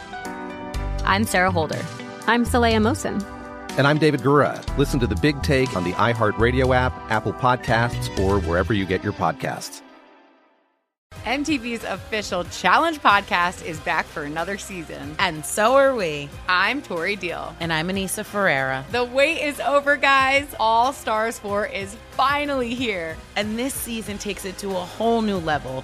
I'm Sarah Holder. I'm Saleha Mohsin. And I'm David Gura. Listen to The Big Take on the iHeartRadio app, Apple Podcasts, or wherever you get your podcasts. MTV's official Challenge podcast is back for another season. And so are we. I'm Tori Deal. And I'm Aneesa Ferreira. The wait is over, guys. All Stars 4 is finally here. And this season takes it to a whole new level.